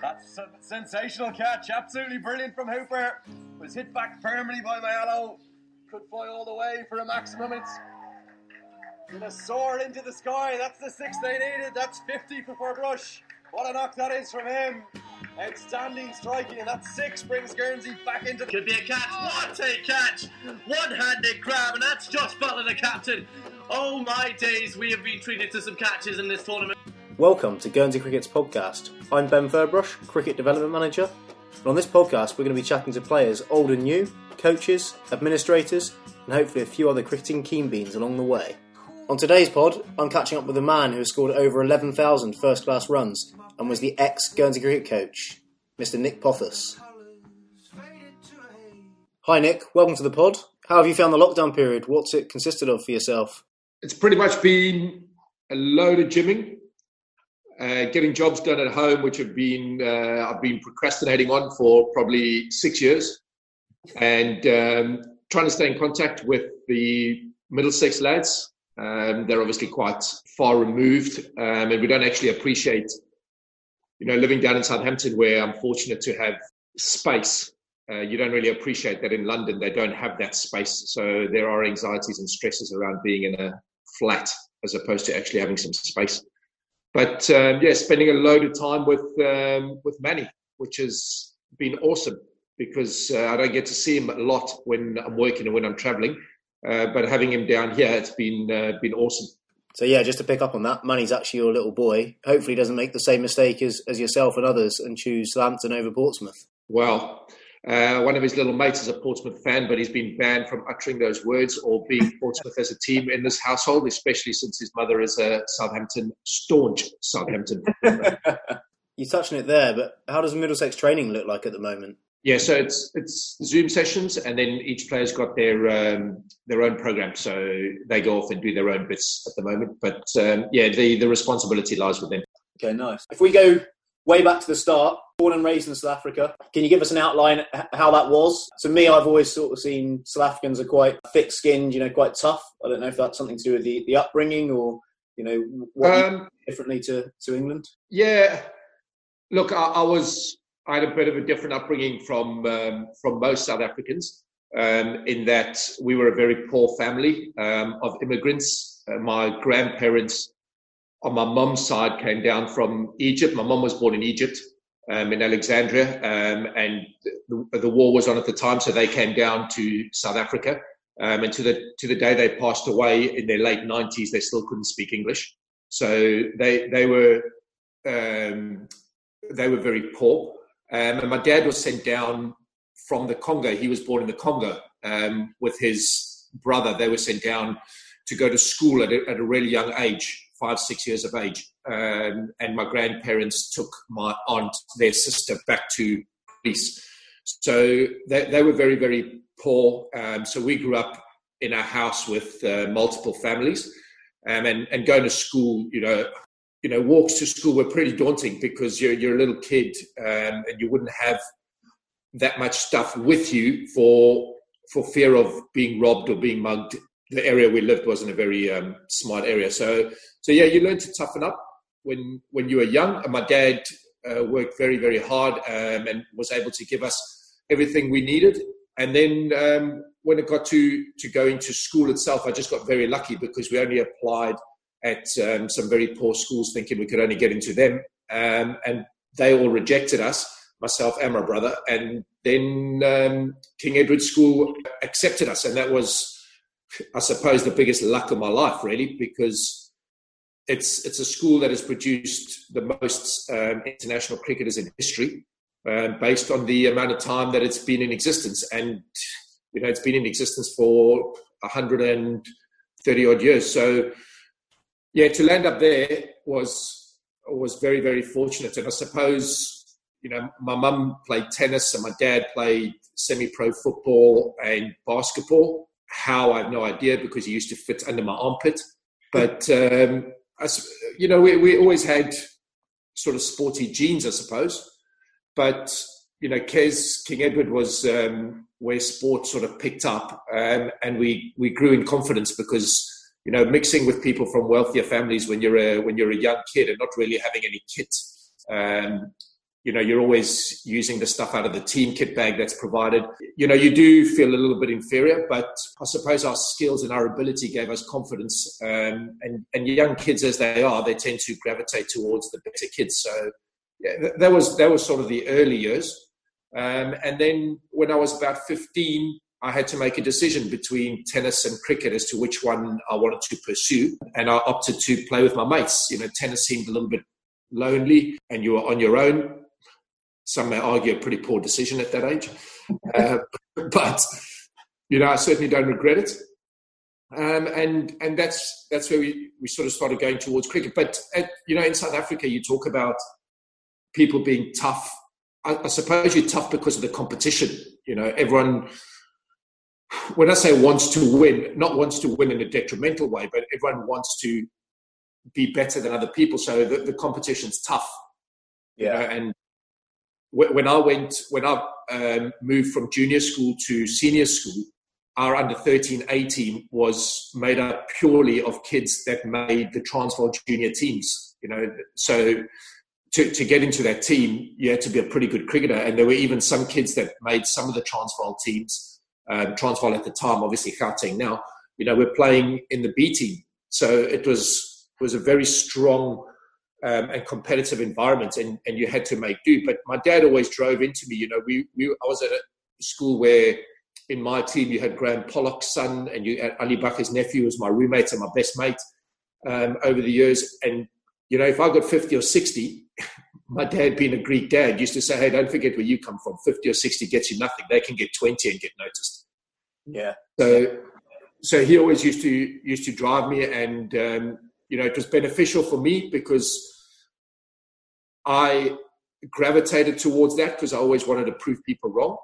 That's a sensational catch, absolutely brilliant from Hooper. Was hit back firmly by Mayalo. Could fly all the way for a maximum. It's gonna soar into the sky. That's the six they needed. That's 50 for Ferbrache. What a knock that is from him. Outstanding striking, and that six brings Guernsey back into the. Could be a catch. What a catch! One-handed grab, and that's Josh Butler, the captain. Oh my days, we have been treated to some catches in this tournament. Welcome to Guernsey Cricket's podcast. I'm Ben Ferbrache, Cricket Development Manager. And on this podcast, we're going to be chatting to players old and new, coaches, administrators, and hopefully a few other cricketing keen beans along the way. On today's pod, I'm catching up with a man who has scored over 11,000 first class runs and was the ex Guernsey cricket coach, Mr. Nick Pothas. Hi, Nick. Welcome to the pod. How have you found the lockdown period? What's it consisted of for yourself? It's pretty much been a load of gymming, uh, getting jobs done at home, which have been uh, I've been procrastinating on for probably six years, and um, trying to stay in contact with the Middlesex lads. Um, they're obviously quite far removed, um, and we don't actually appreciate, you know, living down in Southampton, where I'm fortunate to have space. Uh, you don't really appreciate that in London. They don't have that space, so there are anxieties and stresses around being in a flat as opposed to actually having some space. But um, yeah, spending a load of time with um, with Manny, which has been awesome because uh, I don't get to see him a lot when I'm working and when I'm traveling. Uh, but having him down here, it's been uh, been awesome. So yeah, just to pick up on that, Manny's actually your little boy. Hopefully, he doesn't make the same mistake as, as yourself and others and choose Southampton over Portsmouth. Well, uh, one of his little mates is a Portsmouth fan, but he's been banned from uttering those words or being Portsmouth as a team in this household, especially since his mother is a Southampton staunch Southampton. you touched on it there, but how does Middlesex training look like at the moment? Yeah, so it's it's Zoom sessions, and then each player's got their um, their own program, so they go off and do their own bits at the moment. But um, yeah, the the responsibility lies with them. Okay, nice. If we go way back to the start, born and raised in South Africa, can you give us an outline how that was? To me, I've always sort of seen South Africans are quite thick-skinned, you know, quite tough. I don't know if that's something to do with the, the upbringing or you know what um, differently to to England. Yeah, look, I, I was I had a bit of a different upbringing from um, from most South Africans. Um, in that we were a very poor family um, of immigrants. Uh, my grandparents on my mum's side came down from Egypt. My mum was born in Egypt, um, in Alexandria, um, and the, the, war was on at the time, so they came down to South Africa. Um, and to the to the day they passed away in their late nineties, they still couldn't speak English. So they they were they were very poor. Um, and my dad was sent down from the Congo. He was born in the Congo um, with his brother. They were sent down to go to school at a, at a really young age, five, six years of age. Um, and my grandparents took my aunt, their sister, back to Greece. So they, they were very, very poor. Um, so we grew up in a house with uh, multiple families. Um, and, and going to school, you know, you know, walks to school were pretty daunting because you're you're a little kid um, and you wouldn't have that much stuff with you for for fear of being robbed or being mugged. The area we lived wasn't a very um, smart area, so so yeah, you learn to toughen up when when you were young. And my dad uh, worked very very hard um, and was able to give us everything we needed. And then um, when it got to to going to school itself, I just got very lucky because we only applied at um, some very poor schools, thinking we could only get into them, um, and they all rejected us, myself and my brother. And then um, King Edward School accepted us, and that was, I suppose, the biggest luck of my life, really, because it's it's a school that has produced the most um, international cricketers in history, um, based on the amount of time that it's been in existence, and you know it's been in existence for 130 odd years. So yeah, to land up there was was very very fortunate, and I suppose you know my mum played tennis and my dad played semi-pro football and basketball. How I have no idea because he used to fit under my armpit, but um, you know we we always had sort of sporty genes, I suppose. But you know, King Edward was um, where sport sort of picked up, um, and we we grew in confidence because you know, mixing with people from wealthier families when you're a when you're a young kid and not really having any kit, um, you know, you're always using the stuff out of the team kit bag that's provided. You know, you do feel a little bit inferior, but I suppose our skills and our ability gave us confidence. Um, and, and young kids, as they are, they tend to gravitate towards the better kids. So yeah, that was that was sort of the early years. Um, and then when I was about 15, I had to make a decision between tennis and cricket as to which one I wanted to pursue. And I opted to play with my mates. You know, tennis seemed a little bit lonely and you were on your own. Some may argue a pretty poor decision at that age. Uh, but, you know, I certainly don't regret it. Um, and and that's that's where we, we sort of started going towards cricket. But at, you know, in South Africa, you talk about people being tough. I, I suppose you're tough because of the competition. You know, everyone when I say wants to win, not wants to win in a detrimental way, but everyone wants to be better than other people. So the, the competition's tough. Yeah. You know, and when I went, when I um, moved from junior school to senior school, our under 13 A team was made up purely of kids that made the Transvaal junior teams. You know, so to, to get into that team, you had to be a pretty good cricketer. And there were even some kids that made some of the Transvaal teams um, Transvaal at the time, obviously Gauteng now, you know, we're playing in the B team. So it was was a very strong um, and competitive environment, and, and you had to make do. But my dad always drove into me. You know, we, we I was at a school where in my team you had Graeme Pollock's son, and you had Ali Bacher's nephew was my roommate and my best mate um, over the years. And you know, if I got fifty or sixty, my dad, being a Greek dad, used to say, "Hey, don't forget where you come from. Fifty or sixty gets you nothing. They can get twenty and get noticed." Yeah. So, so he always used to used to drive me, and um, you know, it was beneficial for me because I gravitated towards that because I always wanted to prove people wrong.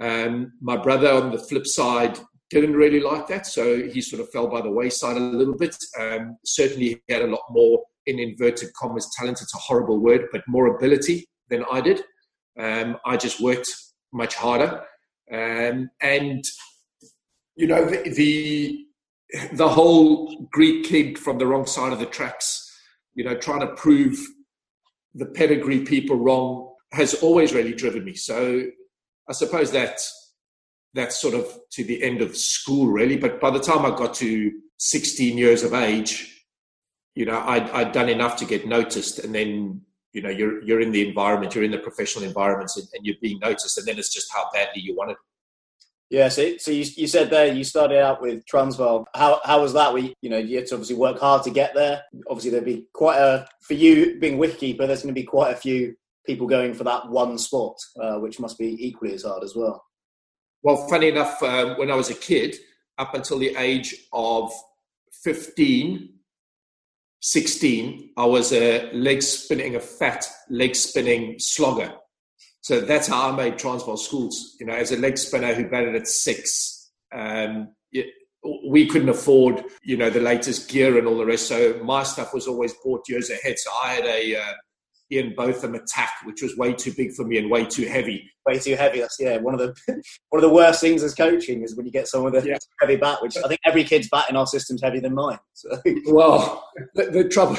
Um, my brother, on the flip side, didn't really like that, so he sort of fell by the wayside a little bit. Um, certainly, he had a lot more in inverted commas, talent, it's a horrible word, but more ability than I did. Um, I just worked much harder. Um, and, you know, the, the, the whole Greek kid from the wrong side of the tracks, you know, trying to prove the pedigree people wrong has always really driven me. So I suppose that that's sort of to the end of school, really. But by the time I got to 16 years of age, you know, I'd, I'd done enough to get noticed, and then you know, you're you're in the environment, you're in the professional environments, and, and you're being noticed, and then it's just how badly you want it. Yeah, so, so you, you said there you started out with Transvaal. How how was that? We you know you had to obviously work hard to get there. Obviously there'd be quite a for you being wicketkeeper. There's going to be quite a few people going for that one spot, uh, which must be equally as hard as well. Well, funny enough, uh, when I was a kid, up until the age of fifteen, 16, I was a leg spinning, a fat leg spinning slogger. So that's how I made Transvaal schools. You know, as a leg spinner who batted at six, um, it, we couldn't afford, you know, the latest gear and all the rest. So my stuff was always bought years ahead. So I had a uh, Ian Botham attack, which was way too big for me and way too heavy. Way too heavy. That's yeah. One of the one of the worst things as coaching is when you get someone with a yeah. heavy bat, which I think every kid's bat in our system's heavier than mine. So. Well, the, the, trouble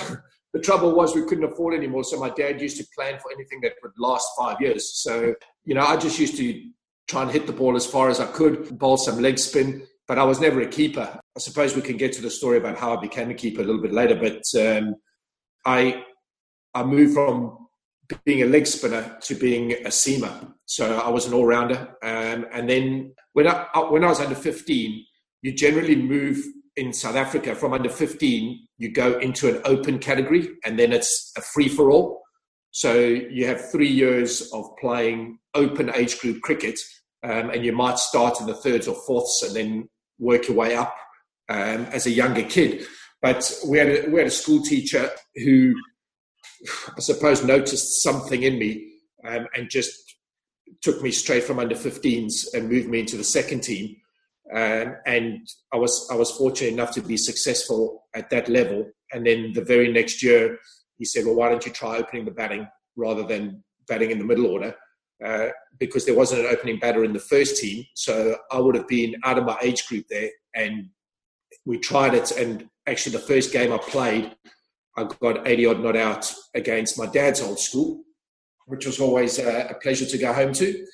the trouble was we couldn't afford anymore. So my dad used to plan for anything that would last five years. So you know, I just used to try and hit the ball as far as I could, bowl some leg spin. But I was never a keeper. I suppose we can get to the story about how I became a keeper a little bit later. But um, I I moved from being a leg spinner to being a seamer. So I was an all rounder. Um, and then when I, when I was under 15, you generally move in South Africa from under 15, you go into an open category and then it's a free for all. So you have three years of playing open age group cricket um, and you might start in the thirds or fourths and then work your way up um, as a younger kid. But we had a, we had a school teacher who I suppose, noticed something in me um, and just took me straight from under 15s and moved me into the second team. Um, and I was I was fortunate enough to be successful at that level. And then the very next year, he said, "Well, why don't you try opening the batting rather than batting in the middle order?" Uh, because there wasn't an opening batter in the first team, so I would have been out of my age group there. And we tried it, and actually, the first game I played, I got 80 odd not out against my dad's old school. which was always a, pleasure to go home to.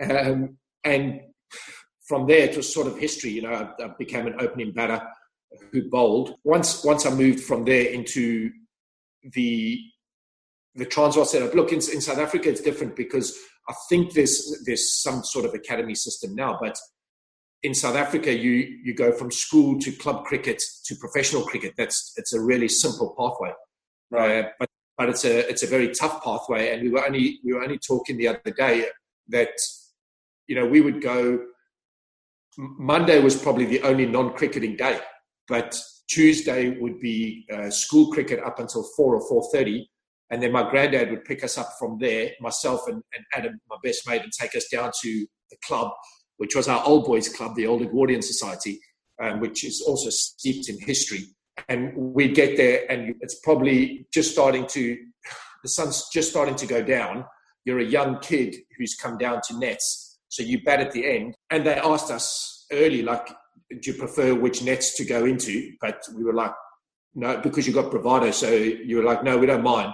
Um, and from there, it was sort of history. You know, I, I, became an opening batter who bowled. Once once I moved from there into the the Transvaal setup. Look, in, in South Africa, it's different because I think there's there's some sort of academy system now, but in South Africa, you you go from school to club cricket to professional cricket. That's it's a really simple pathway, right? Uh, but but it's a it's a very tough pathway. And we were only we were only talking the other day that you know we would go. Monday was probably the only non-cricketing day, but Tuesday would be uh, school cricket up until four or four thirty, and then my granddad would pick us up from there, myself and, and Adam, my best mate, and take us down to the club which was our old boys club, the Old Edwardian Society, um, which is also steeped in history. And we get there, and it's probably just starting to, the sun's just starting to go down. You're a young kid who's come down to nets. So you bat at the end. And they asked us early, like, do you prefer which nets to go into? But we were like, no, because you've got bravado. So you were like, no, we don't mind.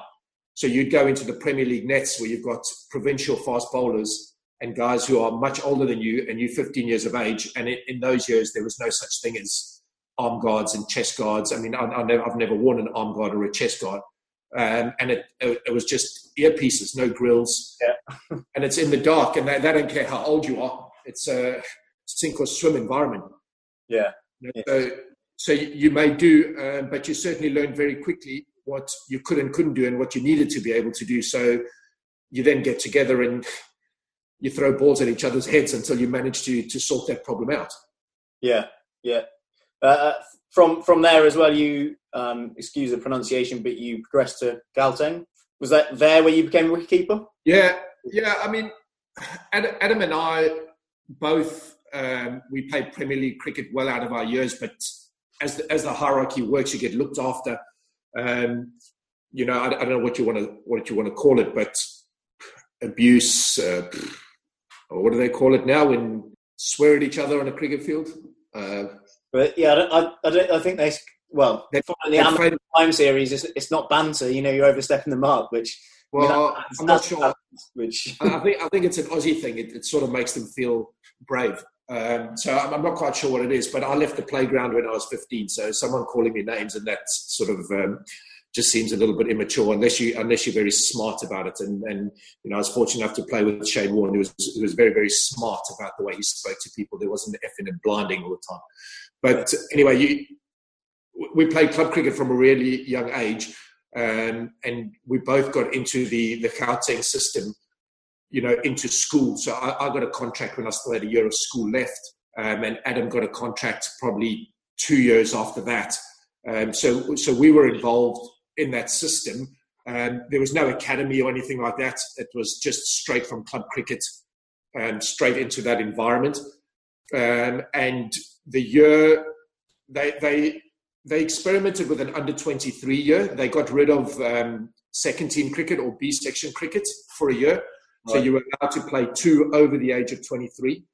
So you'd go into the Premier League nets where you've got provincial fast bowlers and guys who are much older than you and you're 15 years of age. And in those years, there was no such thing as arm guards and chest guards. I mean, I, I never, I've never worn an arm guard or a chest guard. Um, and it, it, was just earpieces, no grills. Yeah. and it's in the dark, and they, they, don't care how old you are. It's a sink or swim environment. Yeah. So, so you may do, um, but you certainly learn very quickly what you could and couldn't do and what you needed to be able to do. So you then get together and you throw balls at each other's heads until you manage to to sort that problem out. Yeah, yeah. Uh, uh, from from there as well, you um, excuse the pronunciation, but you progressed to Gauteng. Was that there where you became a wicketkeeper? Yeah, yeah. I mean, Adam and I both um, we played Premier League cricket well out of our years, but as the, as the hierarchy works, you get looked after. Um, you know, I, I, don't know what you want to what you want to call it, but abuse. Uh, or what do they call it now when swear at each other on a cricket field? Uh, but yeah, I, I, I, I think they well they, the Amazon Prime series. It's, it's not banter, you know. You're overstepping the mark, which well, I'm not sure. Which I think I think it's an Aussie thing. It, it sort of makes them feel brave. Um, so I'm, I'm, not quite sure what it is, but I left the playground when I was 15. So someone calling me names and that sort of um, just seems a little bit immature unless you unless you're very smart about it. And and you know, I was fortunate enough to play with Shane Warne, who was who was very very smart about the way he spoke to people. There wasn't effing and blinding all the time. But anyway, you, we played club cricket from a really young age, um, and we both got into the the Gauteng system. You know, into school. So I, I, got a contract when I still had a year of school left, um, and Adam got a contract probably two years after that. Um, so, so we were involved in that system. Um, there was no academy or anything like that. It was just straight from club cricket um, straight into that environment. Um, and the year they they they experimented with an under 23 year. They got rid of um, second team cricket or B section cricket for a year. Right. So you were allowed to play two over the age of 23,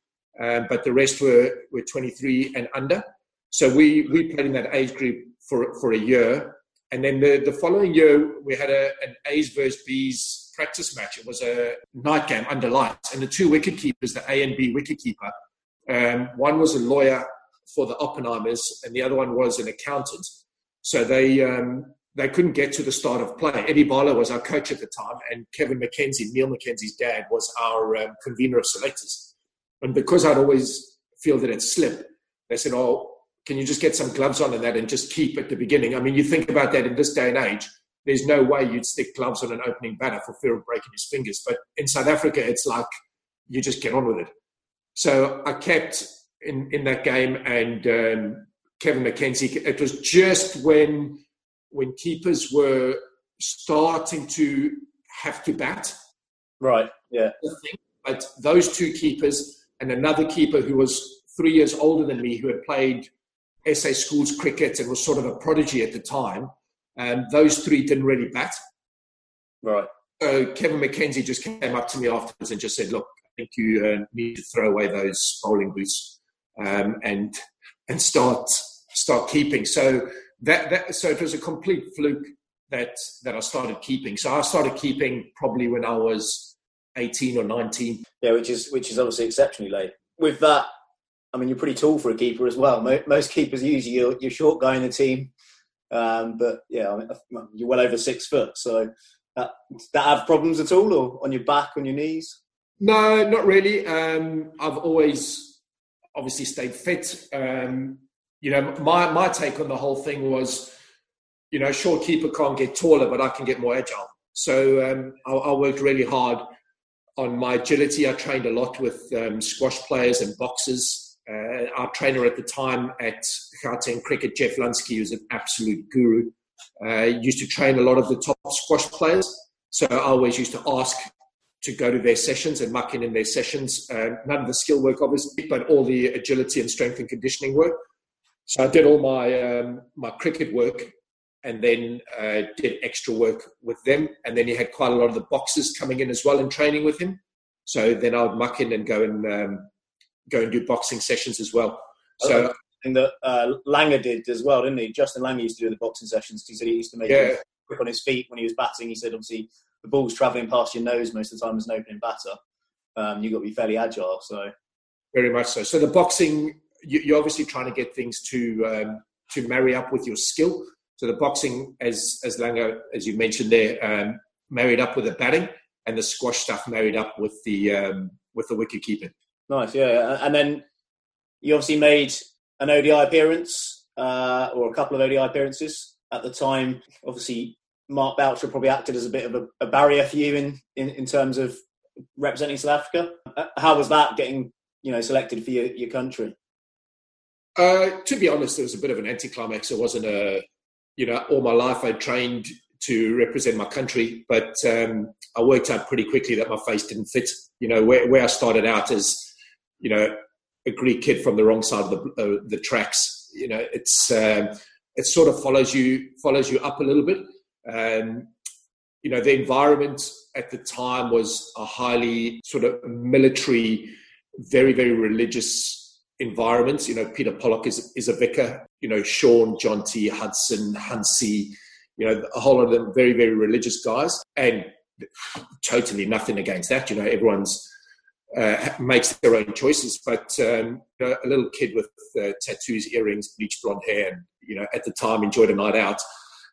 um, but the rest were, were 23 and under. So we, we played in that age group for, for a year. And then the, the following year, we had a, an A's versus B's practice match. It was a night game under lights. And the two wicket keepers, the A and B wicket keeper, um, one was a lawyer for the Oppenheimers, and the other one was an accountant. So they um, they couldn't get to the start of play. Eddie Barlow was our coach at the time, and Kevin McKenzie, Neil McKenzie's dad, was our um, convener of selectors. And because I'd always feel that at slip, they said, "Oh, can you just get some gloves on and that and just keep at the beginning? I mean, you think about that in this day and age, there's no way you'd stick gloves on an opening batter for fear of breaking his fingers. But in South Africa, it's like you just get on with it. So I kept in, in that game and um, Kevin McKenzie, it was just when when keepers were starting to have to bat. Right, yeah. But those two keepers and another keeper who was three years older than me who had played SA schools cricket and was sort of a prodigy at the time. And those three didn't really bat. Right. So Kevin McKenzie just came up to me afterwards and just said, "Look, I think you uh, need to throw away those bowling boots um, and and start start keeping." So that, that so it was a complete fluke. that that I started keeping. So I started keeping probably when I was 18 or 19. Yeah, which is which is obviously exceptionally late. With that, I mean, you're pretty tall for a keeper as well. Most keepers usually you're, you're short guy in the team, um, but yeah, I mean, you're well over six foot. So that, that have problems at all, or on your back, on your knees? No, not really. Um, I've always obviously stayed fit. Um, you know, my my take on the whole thing was, you know, short keeper can't get taller, but I can get more agile. So um, I, I, worked really hard on my agility. I trained a lot with um, squash players and boxers. Uh, our trainer at the time at Gauteng Cricket, Jeff Lunsky, was an absolute guru. Uh, used to train a lot of the top squash players. So I always used to ask to go to their sessions and muck in in their sessions. Uh, none of the skill work, obviously, but all the agility and strength and conditioning work. So I did all my um, my cricket work, and then uh, did extra work with them. And then he had quite a lot of the boxers coming in as well and training with him. So then I would muck in and go and um, go and do boxing sessions as well. So and that uh, Langer did as well, didn't he? Justin Langer used to do the boxing sessions. He said he used to make yeah. grip on his feet when he was batting. He said obviously the ball's travelling past your nose most of the time as an opening batter. Um, you've got to be fairly agile. So very much so. So the boxing, you, are obviously trying to get things to um, to marry up with your skill. So the boxing, as as Langer, as you mentioned there, um, married up with the batting, and the squash stuff married up with the um, with the wicket keeping. Nice, yeah. And then you obviously made an ODI appearance uh, or a couple of ODI appearances at the time. Obviously, Mark Boucher probably acted as a bit of a, a barrier for you in, in, in, terms of representing South Africa. Uh, how was that getting you know selected for your, your country? Uh, to be honest, it was a bit of an anticlimax. It wasn't a, you know, all my life I trained to represent my country, but um, I worked out pretty quickly that my face didn't fit. You know, where, where I started out as, you know, a Greek kid from the wrong side of the, uh, the tracks. You know, it's um, it sort of follows you follows you up a little bit. Um, you know, the environment at the time was a highly sort of military, very very religious environment. You know, Peter Pollock is is a vicar. You know, Shaun, John Jonty, Hudson, Hansie. You know, a whole lot of them very very religious guys, and totally nothing against that. You know, everyone's uh, makes their own choices. But um, you know, a little kid with uh, tattoos, earrings, bleached blonde hair, and you know, at the time enjoyed a night out.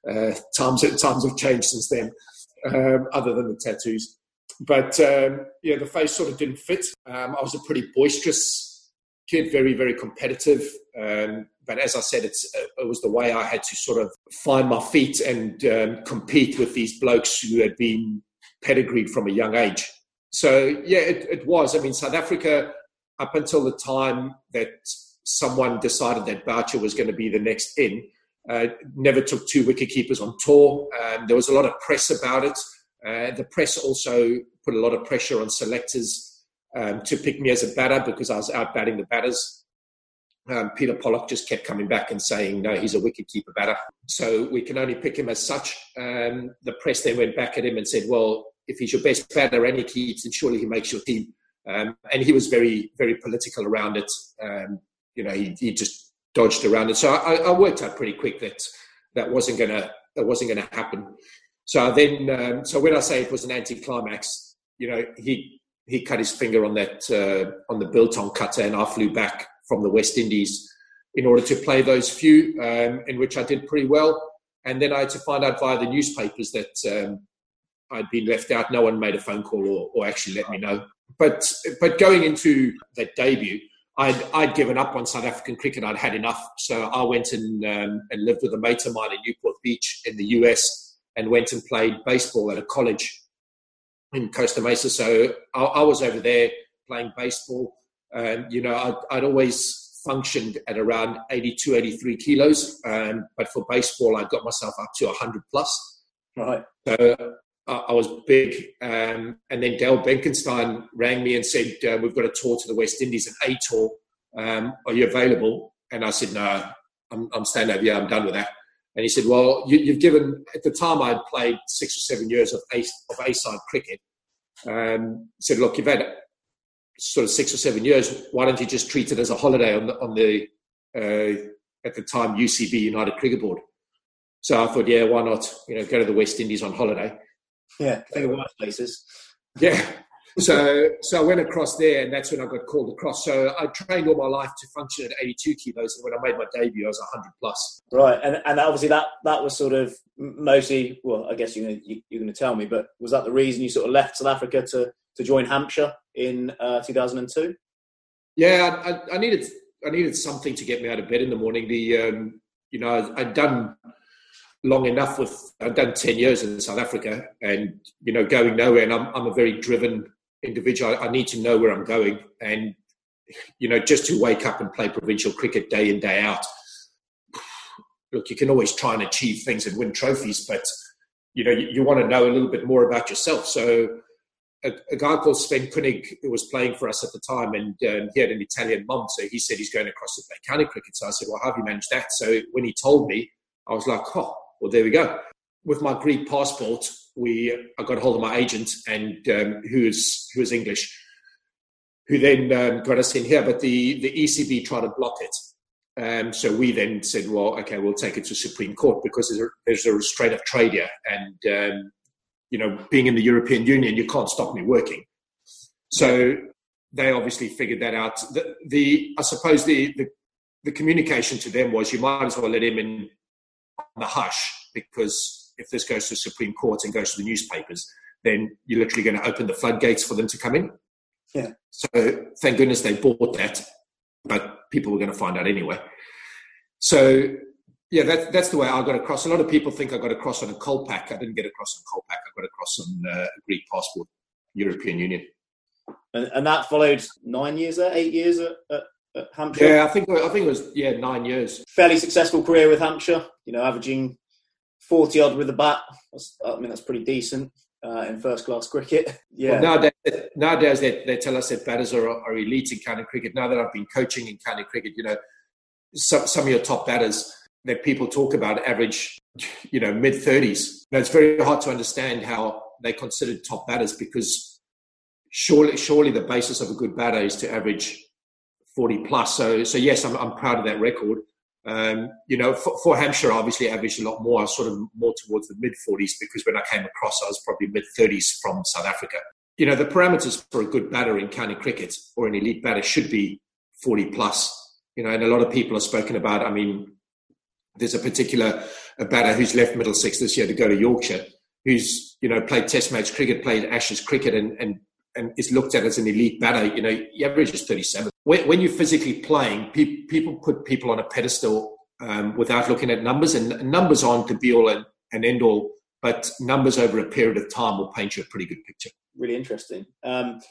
Uh, times times have changed since then, um, other than the tattoos. But um, yeah, the face sort of didn't fit. Um, I was a pretty boisterous kid, very very competitive. Um, but as I said, uh, it was the way I had to sort of find my feet and um, compete with these blokes who had been pedigreed from a young age. So yeah, it, it was. I mean, South Africa, up until the time that someone decided that Boucher was going to be the next in, uh, never took two wicket keepers on tour. Um, there was a lot of press about it. Uh, the press also put a lot of pressure on selectors um, to pick me as a batter because I was out batting the batters. Um, Peter Pollock just kept coming back and saying, no, he's a wicket keeper batter. So we can only pick him as such. Um, the press then went back at him and said, well, if he's your best batter and he keeps, then surely he makes your team. Um, and he was very, very political around it. Um, you know, he, he just dodged around it. So I, I worked out pretty quick that that wasn't gonna that wasn't gonna happen. So then, um, so when I say it was an anticlimax, you know, he he cut his finger on that uh, on the biltong cutter, and I flew back from the West Indies in order to play those few, um, in which I did pretty well. And then I had to find out via the newspapers that um, I'd been left out. No one made a phone call or, or actually let me know. But but going into that debut, I'd, I'd given up on South African cricket. I'd had enough. So I went and, um, and lived with a mate of mine in Newport Beach in the US and went and played baseball at a college in Costa Mesa. So I, I was over there playing baseball. Um, you know, I'd, I'd, always functioned at around 82, 83 kilos. Um, but for baseball, I got myself up to 100 plus. Right. So I was big. Um, and then Dale Benkenstein rang me and said, uh, We've got a tour to the West Indies, an A tour. Um, are you available? And I said, No, I'm, I'm staying over here. I'm done with that. And he said, Well, you, have given, at the time I'd played six or seven years of A, of A-side cricket. Um, said, Look, you've had sort of six or seven years. Why don't you just treat it as a holiday on the, on the uh, at the time, UCB, United Cricket Board? So I thought, yeah, why not? You know, go to the West Indies on holiday. Yeah, think of worse places. Yeah. So, so I went across there, and that's when I got called across. So I trained all my life to function at 82 kilos, and when I made my debut, I was 100 plus. Right, and and obviously that that was sort of mostly. Well, I guess you're gonna, you, are going to tell me, but was that the reason you sort of left South Africa to to join Hampshire in uh, 2002? Yeah, I, I, needed I needed something to get me out of bed in the morning. The um, you know I'd done long enough with I've done 10 years in South Africa and you know going nowhere and I'm, I'm a very driven individual. I, I, need to know where I'm going and you know just to wake up and play provincial cricket day in day out. Look you can always try and achieve things and win trophies but you know you, you want to know a little bit more about yourself. So a, guy called Sven Koenig was playing for us at the time and um, he had an Italian mum, so he said he's going across to play county cricket. So I said well how have you managed that? So when he told me I was like oh well, there we go. With my Greek passport, we I got hold of my agent and um, who is who is English, who then um, got us in here. But the the ECB tried to block it. Um, so we then said, well, okay, we'll take it to Supreme Court because there's a, there's a restraint of trade here, and um, you know, being in the European Union, you can't stop me working. So they obviously figured that out. The, the I suppose the, the the communication to them was, you might as well let him in the hush because if this goes to the Supreme Court and goes to the newspapers, then you're literally going to open the floodgates for them to come in. Yeah. So thank goodness they bought that, but people were going to find out anyway. So yeah, that, that's the way I got across. A lot of people think I got across on a Kolpak. I didn't get across on Kolpak. I got across on uh, a Greek passport, European Union. And, and, that followed nine years, there, eight years at, at at Hampshire. Yeah, I think I think it was yeah nine years. Fairly successful career with Hampshire. You know, averaging forty odd with the bat. That's, I mean, that's pretty decent uh, in first class cricket. Yeah. Well, nowadays, nowadays they, they tell us that batters are, are elite in county cricket. Now that I've been coaching in county cricket, you know, some some of your top batters that people talk about average, you know, mid thirties. Now It's very hard to understand how they considered top batters because surely surely the basis of a good batter is to average 40 plus. So, so yes, I'm, I'm proud of that record. Um, you know, for, for, Hampshire, I obviously averaged a lot more. I was sort of more towards the mid 40s because when I came across, I was probably mid 30s from South Africa. You know, the parameters for a good batter in county cricket or an elite batter should be 40 plus. You know, and a lot of people have spoken about. I mean, there's a particular a batter who's left Middlesex this year to go to Yorkshire, who's you know played Test match cricket, played Ashes cricket, and, and and is looked at as an elite batter, you know, he averages 37. When, when you're physically playing, pe- people put people on a pedestal um, without looking at numbers, and numbers aren't the be all and, and, end all, but numbers over a period of time will paint you a pretty good picture. Really interesting. Um,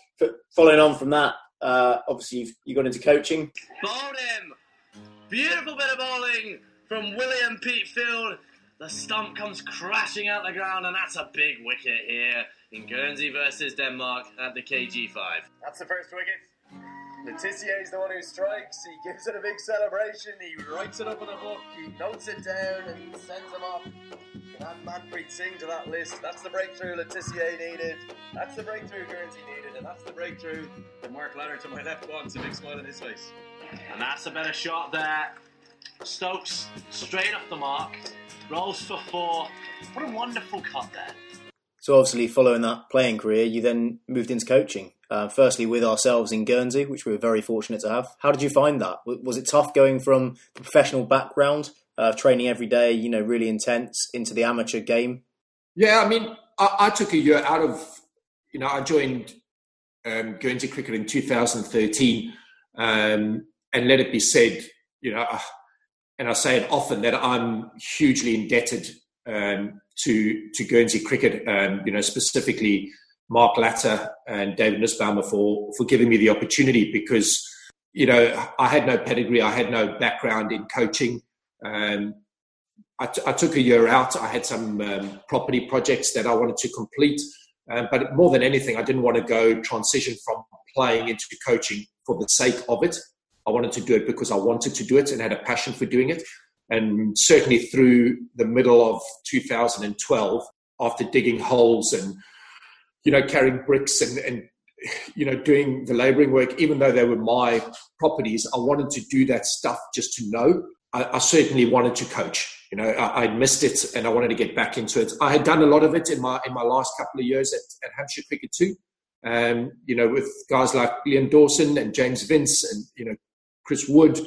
following on from that, uh, obviously you've, you got into coaching. Bowled him! Beautiful bit of bowling from William Pete Field. The stump comes crashing out the ground, and that's a big wicket here in Guernsey versus Denmark at the KG5. That's the first wicket. Le Tissier is the one who strikes. He gives it a big celebration. He writes it up in a book. He notes it down and sends him off. Can add Manpreet Singh to that list. That's the breakthrough Le Tissier needed. That's the breakthrough Guernsey needed. And that's the breakthrough that Mark Latter to my left wants. A big smile on his face. And that's a better shot there. Stokes straight up the mark. Rolls for four. What a wonderful cut there. So obviously, following that playing career, you then moved into coaching. Uh, firstly, with ourselves in Guernsey, which we were very fortunate to have. How did you find that? Was it tough going from the professional background, uh, training every day, you know, really intense, into the amateur game? Yeah, I mean, I, I took a year out of, you know, I joined um, Guernsey Cricket in 2013, um, and let it be said, you know, and I say it often that I'm hugely indebted um, to to Guernsey cricket, um, you know, specifically Mark Latter and David Nussbaumer for for giving me the opportunity because you know I had no pedigree, I had no background in coaching. Um, I, t- I took a year out. I had some um, property projects that I wanted to complete, uh, but more than anything, I didn't want to go transition from playing into coaching for the sake of it. I wanted to do it because I wanted to do it and had a passion for doing it. And certainly through the middle of 2012, after digging holes and, you know, carrying bricks and, and you know, doing the labouring work, even though they were my properties, I wanted to do that stuff just to know. I, I certainly wanted to coach. You know, I, would missed it and I wanted to get back into it. I had done a lot of it in my in my last couple of years at, at Hampshire Cricket too. Um, you know, with guys like Liam Dawson and James Vince and you know Chris Wood,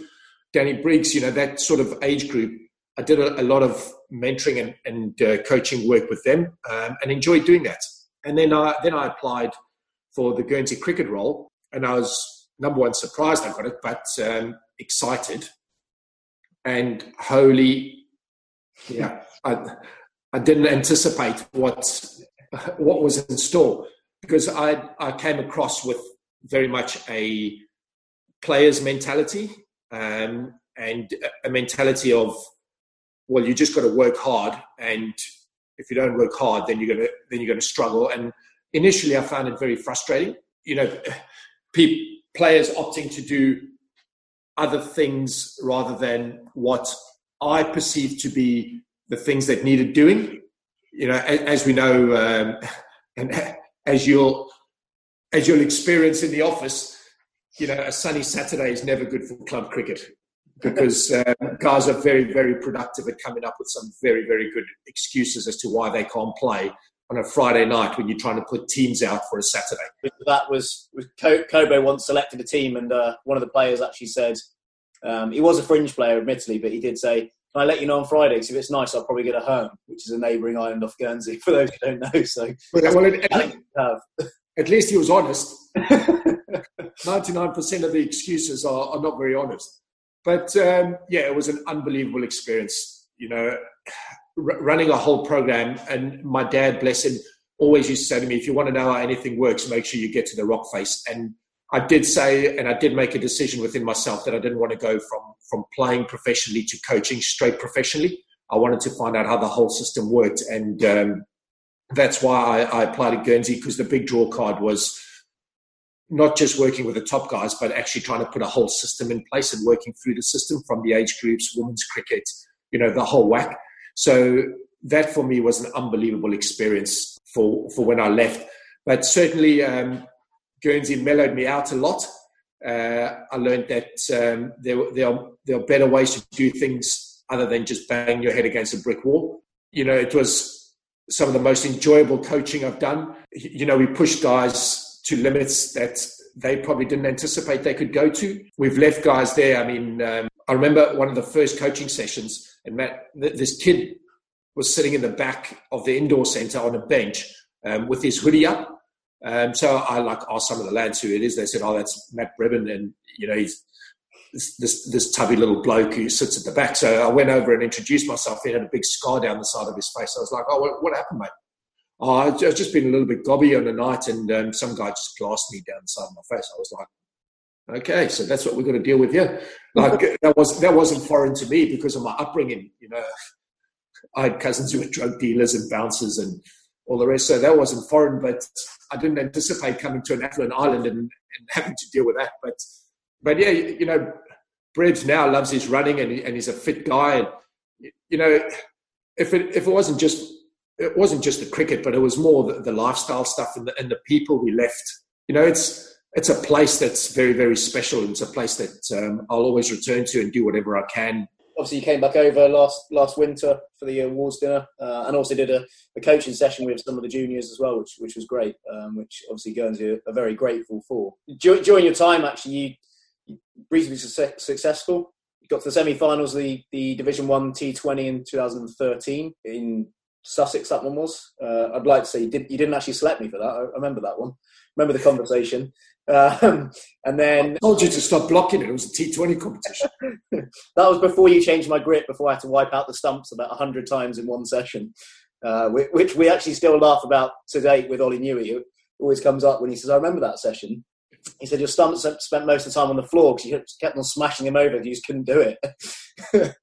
Danny Briggs. You know that sort of age group. I did a, a lot of mentoring and, and uh, coaching work with them um, and enjoyed doing that. And then I then I applied for the Guernsey cricket role, and I was number one surprised I got it, but um, excited and holy, yeah, I I didn't anticipate what what was in store because I I came across with very much a player's mentality um, and a mentality of well, you just got to work hard, and if you don't work hard, then you're gonna then you're gonna struggle. And initially, I found it very frustrating. You know, people, players opting to do other things rather than what I perceive to be the things that needed doing. You know, as, as we know, um, and as you'll as you'll experience in the office, you know, a sunny Saturday is never good for club cricket because uh, guys are very, very productive at coming up with some very, very good excuses as to why they can't play on a Friday night when you're trying to put teams out for a Saturday. That was, was Cobo once selected a team, and uh, one of the players actually said um, he was a fringe player, admittedly, but he did say, "Can I let you know on Friday? Because if it's nice, I'll probably get a Herm, which is a neighbouring island off Guernsey." For those who don't know, so well, well, at, at, least he was honest. Ninety-nine percent of the excuses are, are, not very honest, but um, yeah, it was an unbelievable experience. You know, running a whole program. And my dad, bless him, always used to say to me, if you want to know how anything works, make sure you get to the rock face. And I did say, and I did make a decision within myself that I didn't want to go from, from playing professionally to coaching straight professionally. I wanted to find out how the whole system worked. And um, that's why I, I applied at Guernsey because the big draw card was not just working with the top guys, but actually trying to put a whole system in place and working through the system from the age groups, women's cricket, you know, the whole whack. So that for me was an unbelievable experience for, for when I left. But certainly, um, Guernsey mellowed me out a lot. Uh, I learned that um, there, there, are, there are better ways to do things other than just bang your head against a brick wall. You know, it was some of the most enjoyable coaching I've done. You know, we pushed guys to limits that they probably didn't anticipate they could go to. We've left guys there. I mean, um, I remember one of the first coaching sessions and Matt, this kid was sitting in the back of the indoor centre on a bench um, with his hoodie up. Um, so I like asked some of the lads who it is. They said, "Oh, that's Matt Bribben," and you know he's this, this, this tubby little bloke who sits at the back. So I went over and introduced myself. He had a big scar down the side of his face. I was like, "Oh, what, what happened, mate?" Oh, I've just been a little bit gobby on the night, and um, some guy just glassed me down the side of my face. I was like, Okay, so that's what we're going to deal with here. Like that was that wasn't foreign to me because of my upbringing. You know, I had cousins who were drug dealers and bouncers and all the rest, so that wasn't foreign. But I didn't anticipate coming to an affluent island and, and having to deal with that. But but yeah, you know, Brebs now loves his running and, and he's a fit guy. And you know, if it if it wasn't just it wasn't just the cricket, but it was more the, the lifestyle stuff and the, and the people we left. You know, it's it's a place that's very, very special. And it's a place that um, I'll always return to and do whatever I can. Obviously, you came back over last last winter for the awards dinner, uh, and also did a, a, coaching session with some of the juniors as well, which which was great. Um, which obviously Guernsey are, very grateful for. During, your time, actually, you reasonably su- successful. You got to the semi-finals of the, the Division One T20 in 2013 in Sussex. That one was. Uh, I'd like to say you, did, you didn't actually select me for that. I remember that one. Remember the conversation. Um, and then I told you to stop blocking it. It was a T20 competition. that was before you changed my grip. Before I had to wipe out the stumps about hundred times in one session, uh, which we actually still laugh about today with Ollie Newey. Who always comes up when he says, "I remember that session." He said your stumps spent most of the time on the floor because you kept on smashing them over. You just couldn't do it.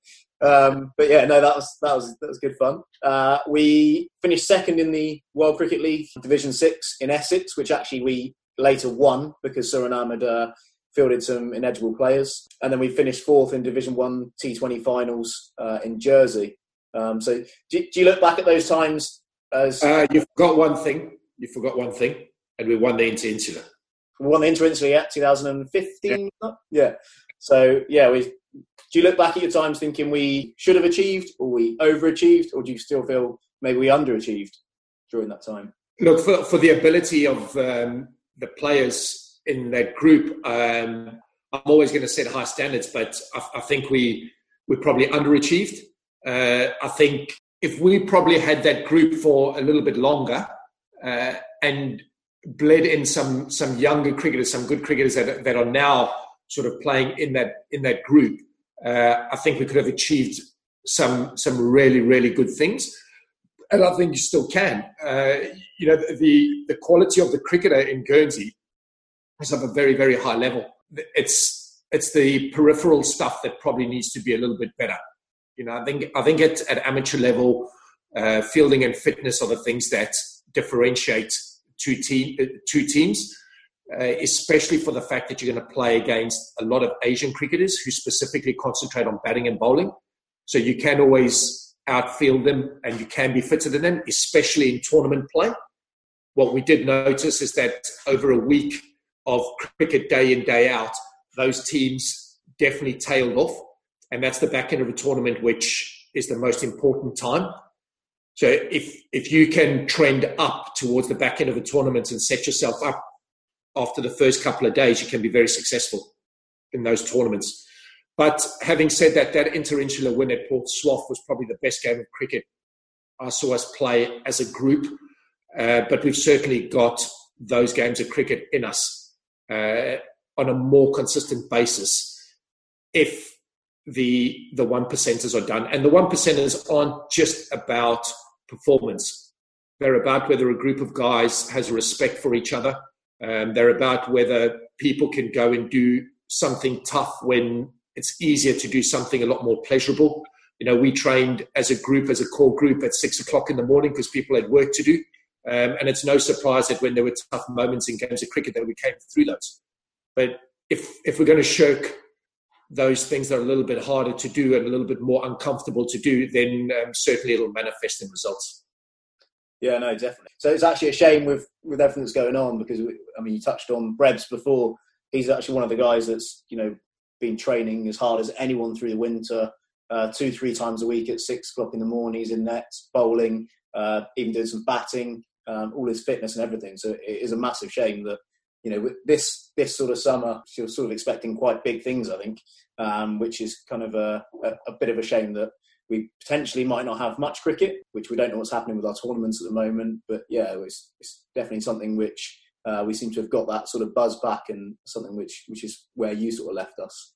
um, but yeah, no, that was that was that was good fun. Uh, we finished second in the World Cricket League Division Six in Essex, which actually we later won because Suriname had uh, fielded some ineligible players, and then we finished fourth in Division One T20 finals uh, in Jersey. Um, so, do, do, you look back at those times as uh, you forgot one thing? You forgot one thing, and we won the Inter-Insular. We won the Inter-Insular, yeah, 2015. Yeah. yeah. So yeah, we Do you look back at your times thinking we should have achieved, or we overachieved, or do you still feel maybe we underachieved during that time? Look for for the ability of um, the players in that group. Um, I'm always going to set high standards, but I, I think we we probably underachieved. Uh, I think if we probably had that group for a little bit longer uh, and bled in some some younger cricketers, some good cricketers that that are now sort of playing in that in that group, uh, I think we could have achieved some some really really good things, and I think you still can. Uh, you know, the the quality of the cricketer in Guernsey is of a very very high level. It's it's the peripheral stuff that probably needs to be a little bit better. You know, I think I think at, at amateur level, uh, fielding and fitness are the things that differentiate two team uh, two teams uh, especially for the fact that you're going to play against a lot of Asian cricketers who specifically concentrate on batting and bowling. So you can always outfield them and you can be fitter than them, especially in tournament play. What we did notice is that over a week of cricket day in, day out, those teams definitely tailed off. And that's the back end of a tournament, which is the most important time. So if if you can trend up towards the back end of a tournament and set yourself up after the first couple of days, you can be very successful in those tournaments. But having said that, that interinsular win at Port Soif was probably the best game of cricket I saw us play as a group. Uh, but we've certainly got those games of cricket in us uh, on a more consistent basis if the the one percenters are done. And the one percenters aren't just about performance; they're about whether a group of guys has respect for each other um, they're about whether people can go and do something tough when it's easier to do something a lot more pleasurable. You know, we trained as a group, as a core group, at six o'clock in the morning because people had work to do. Um, and it's no surprise that when there were tough moments in games of cricket that we came through those. But if if we're going to shirk those things that are a little bit harder to do and a little bit more uncomfortable to do, then um, certainly it'll manifest in results. Yeah, no, definitely. So it's actually a shame with with everything that's going on because we, I mean, you touched on Brebs before. He's actually one of the guys that's you know been training as hard as anyone through the winter, uh, two three times a week at six o'clock in the morning. He's in nets, bowling, uh, even doing some batting, um, all his fitness and everything. So it is a massive shame that you know with this this sort of summer you're sort of expecting quite big things. I think, um, which is kind of a, a, a bit of a shame that we potentially might not have much cricket, which we don't know what's happening with our tournaments at the moment. But yeah, it's, it's definitely something which uh, we seem to have got that sort of buzz back, and something which which is where you sort of left us.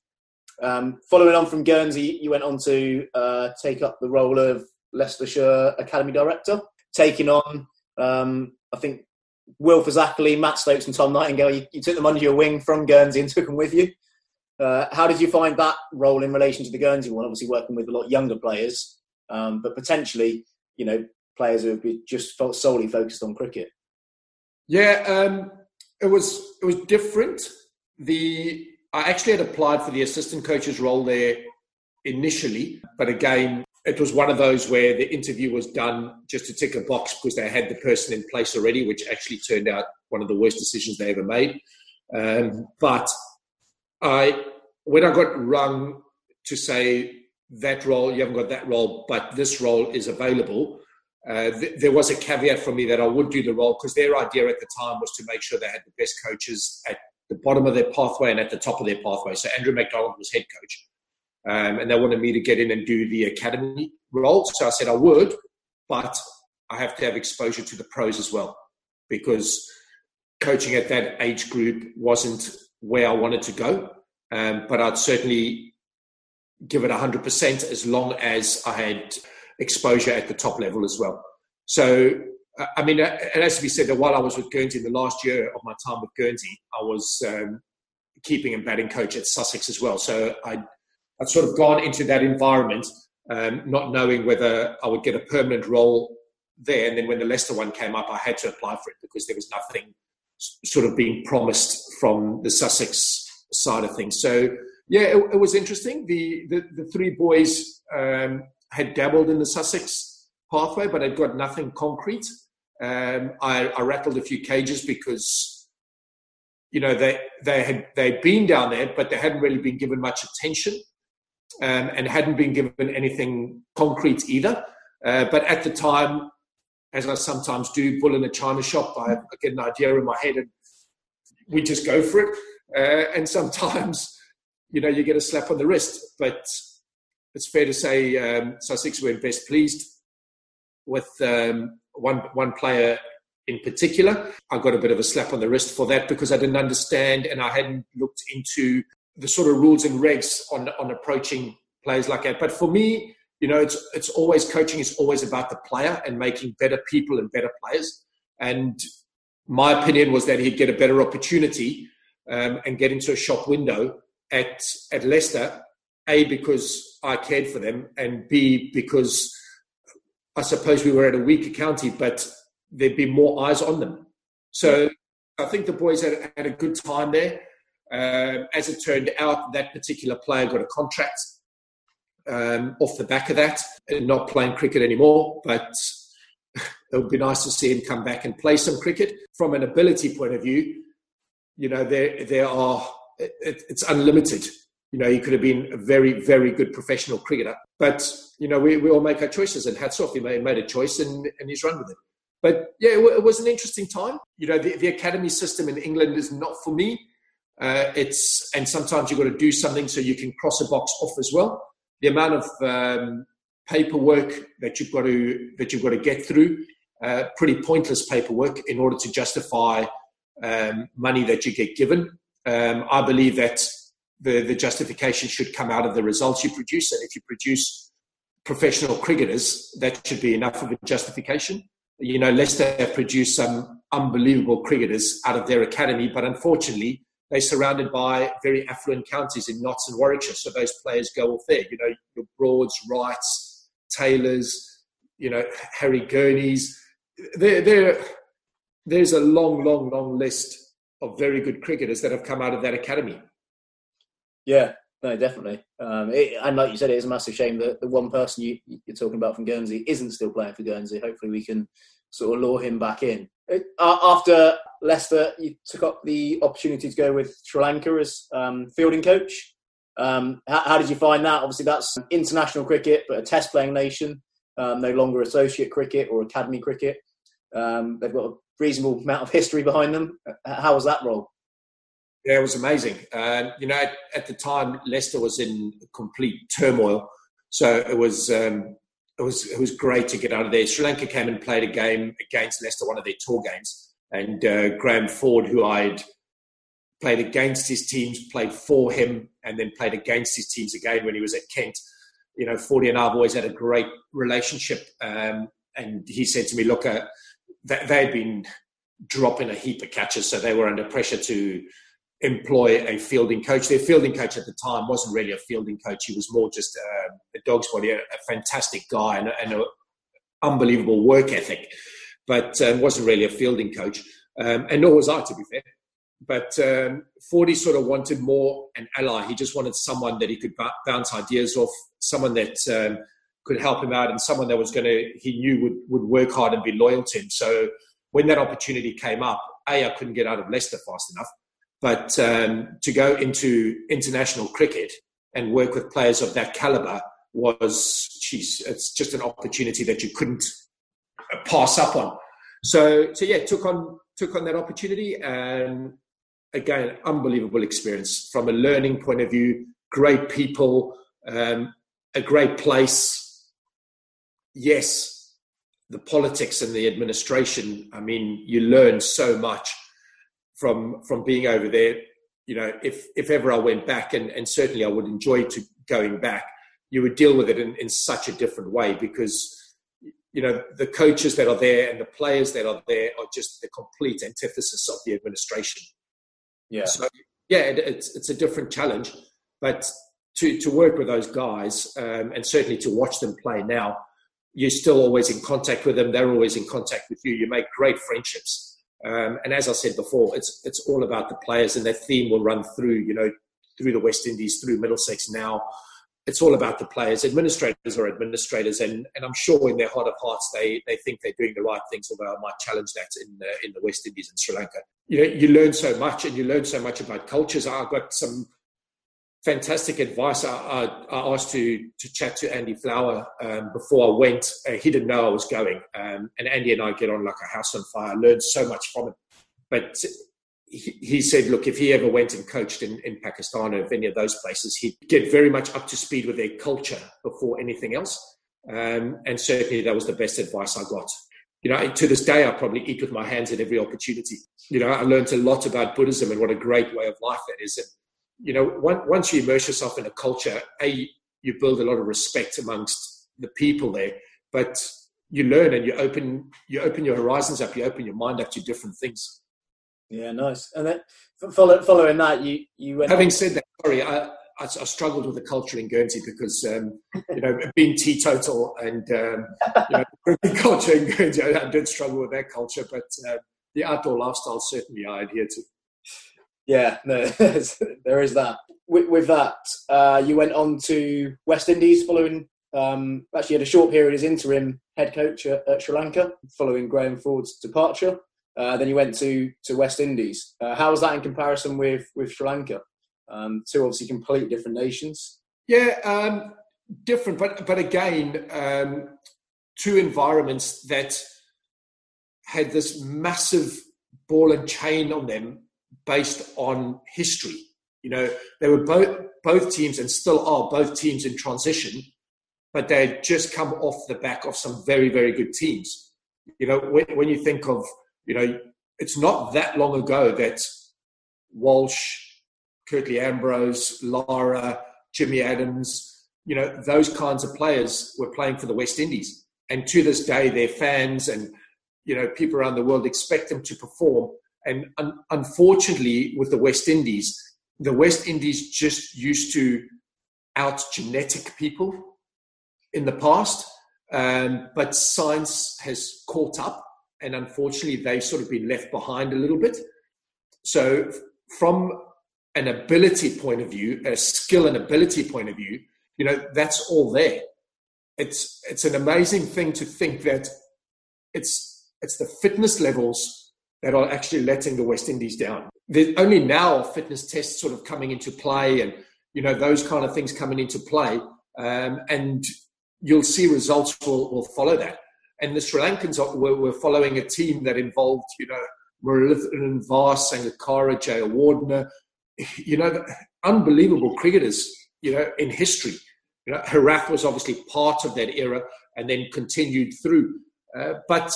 Um, following on from Guernsey, you went on to uh, take up the role of Leicestershire Academy Director, taking on um, I think Will Fazakerley, Matt Stokes, and Tom Nightingale. You, you, took them under your wing from Guernsey and took them with you. Uh, how did you find that role in relation to the Guernsey one? Obviously, working with a lot younger players, um, but potentially, you know, players who have been just solely focused on cricket. Yeah, um, it was it was different. The I actually had applied for the assistant coach's role there initially, but again, it was one of those where the interview was done just to tick a box because they had the person in place already, which actually turned out one of the worst decisions they ever made. Um, but I when I got rung to say that role, you haven't got that role, but this role is available. Uh, th- there was a caveat for me that I would do the role because their idea at the time was to make sure they had the best coaches at the bottom of their pathway and at the top of their pathway. So Andrew McDonald was head coach, um, and they wanted me to get in and do the academy role. So I said I would, but I have to have exposure to the pros as well because coaching at that age group wasn't where I wanted to go. Um, but I'd certainly give it 100% as long as I had exposure at the top level as well. So, I mean, it has to be said that while I was with Guernsey in the last year of my time with Guernsey, I was um, keeping and batting coach at Sussex as well. So I'd, I'd sort of gone into that environment um, not knowing whether I would get a permanent role there. And then when the Leicester one came up, I had to apply for it because there was nothing sort of being promised from the Sussex side of things. So yeah, it, it was interesting. The, the, the three boys um, had dabbled in the Sussex pathway, but had got nothing concrete. Um, I, I, rattled a few cages because you know they they had they'd been down there, but they hadn't really been given much attention. Um, and hadn't been given anything concrete either. Uh, but at the time, as I sometimes do, bull in a china shop, I, I get an idea in my head and we just go for it. Uh, and sometimes, you know, you get a slap on the wrist. But it's fair to say um, Sussex were best pleased with um, one one player in particular. I got a bit of a slap on the wrist for that because I didn't understand and I hadn't looked into the sort of rules and regs on on approaching players like that. But for me, you know, it's it's always coaching is always about the player and making better people and better players. And my opinion was that he'd get a better opportunity um, and get into a shop window at at Leicester. A because I cared for them, and B because I suppose we were at a weaker county, but there'd be more eyes on them. So I think the boys had, had a good time there. Uh, as it turned out, that particular player got a contract um, off the back of that, and not playing cricket anymore. But it would be nice to see him come back and play some cricket. From an ability point of view, you know, there there are it, it's unlimited. You know, he could have been a very, very good professional cricketer. But, you know, we, we all make our choices and hats off. He made, made a choice and, and he's run with it. But yeah, it, it was an interesting time. You know, the, the academy system in England is not for me. Uh, it's and sometimes you've got to do something so you can cross a box off as well. The amount of um, paperwork that you've got to that you've got to get through, uh, pretty pointless paperwork in order to justify um, money that you get given. Um, I believe that the, the justification should come out of the results you produce, and if you produce professional cricketers, that should be enough of a justification. You know, Leicester have produced some unbelievable cricketers out of their academy, but unfortunately, they're surrounded by very affluent counties in Notts and Warwickshire. So those players go off there. You know, your Broads, Wrights, Taylors, you know, Harry Gurneys. There, there, there's a long, long, long list of very good cricketers that have come out of that academy. Yeah, no, definitely. Um, it, and like you said, it is a massive shame that the one person you, you're talking about from Guernsey isn't still playing for Guernsey. Hopefully, we can sort of lure him back in. Uh, after Leicester, you took up the opportunity to go with Sri Lanka as um, fielding coach. Um, how, how, did you find that? Obviously, that's international cricket, but a test playing nation, um, no longer associate cricket or academy cricket. Um, they've got a reasonable amount of history behind them. How was that role? Yeah, it was amazing. Uh, you know, at, at, the time, Leicester was in complete turmoil, so it was um, it was it was great to get out of there. Sri Lanka came and played a game against Leicester, one of their tour games, and uh, Graham Ford, who I'd played against his teams, played for him, and then played against his teams again when he was at Kent. You know, Fordy and I've always had a great relationship, um, and he said to me, "Look, uh, they had been dropping a heap of catches, so they were under pressure to." employ a fielding coach. Their fielding coach at the time wasn't really a fielding coach. He was more just a, a dog's body, a, a, fantastic guy and an unbelievable work ethic, but um, wasn't really a fielding coach. Um, and nor was I, to be fair. But um, Fordy sort of wanted more an ally. He just wanted someone that he could b- bounce ideas off, someone that um, could help him out, and someone that was going to, he knew would, would work hard and be loyal to him. So when that opportunity came up, A, I couldn't get out of Leicester fast enough but um, to go into international cricket and work with players of that caliber was, geez, it's just an opportunity that you couldn't pass up on. So, so yeah, took on took on that opportunity, and again, unbelievable experience from a learning point of view. Great people, um, a great place. Yes, the politics and the administration. I mean, you learn so much from from being over there. You know, if if ever I went back, and, and certainly I would enjoy to going back, you would deal with it in, in such a different way because you know the coaches that are there and the players that are there are just the complete antithesis of the administration. Yeah. So yeah, it, it's it's a different challenge, but to to work with those guys um, and certainly to watch them play now, you're still always in contact with them. They're always in contact with you. You make great friendships. Um, and as I said before, it's it's all about the players, and that theme will run through, you know, through the West Indies, through Middlesex now. It's all about the players. Administrators are administrators, and, and I'm sure in their heart of hearts they, they think they're doing the right things. Although I might challenge that in the, in the West Indies and Sri Lanka. You know, you learn so much, and you learn so much about cultures. I've got some fantastic advice. I, I, I, asked to to chat to Andy Flower um, before I went. Uh, he didn't know I was going, um, and Andy and I get on like a house on fire. I learned so much from it. But he, he said, look, if he ever went and coached in, in Pakistan or any of those places, he'd get very much up to speed with their culture before anything else. Um, and certainly that was the best advice I got. You know, to this day, I probably eat with my hands at every opportunity. You know, I learned a lot about Buddhism and what a great way of life that is. And, you know, once you immerse yourself in a culture, A, you build a lot of respect amongst the people there, but you learn and you open, you open your horizons up, you open your mind up to different things. Yeah, nice. And then follow, following that, you you went. Having on. said that, sorry, I, I, I, struggled with the culture in Guernsey because um, you know being teetotal and um, you know, culture in Guernsey, I, did struggle with that culture, but uh, the outdoor lifestyle certainly I adhere to. Yeah, no, there is that. With, with that, uh, you went on to West Indies following. Um, actually, had a short period as interim head coach at, at Sri Lanka following Graham Ford's departure. Uh, then you went to to West Indies. Uh, how was that in comparison with with Sri Lanka? Um, two obviously completely different nations. Yeah, um, different, but but again, um, two environments that had this massive ball and chain on them based on history. You know, they were both both teams and still are both teams in transition, but they had just come off the back of some very very good teams. You know, when, when you think of you know, it's not that long ago that Walsh, Curtly Ambrose, Lara, Jimmy Adams, you know, those kinds of players were playing for the West Indies. And to this day, their fans and, you know, people around the world expect them to perform. And un- unfortunately, with the West Indies, the West Indies just used to out genetic people in the past. Um, but science has caught up and unfortunately they've sort of been left behind a little bit. So from an ability point of view, a skill and ability point of view, you know, that's all there. It's it's an amazing thing to think that it's it's the fitness levels that are actually letting the West Indies down. There's only now fitness tests sort of coming into play and you know those kind of things coming into play. Um, and you'll see results will, will follow that. And the Sri Lankans were, were following a team that involved, you know, Muralitharan Vas, Sangakkara, Jayawardene, you know, unbelievable cricketers, you know, in history. You know, Herath was obviously part of that era and then continued through. Uh, but,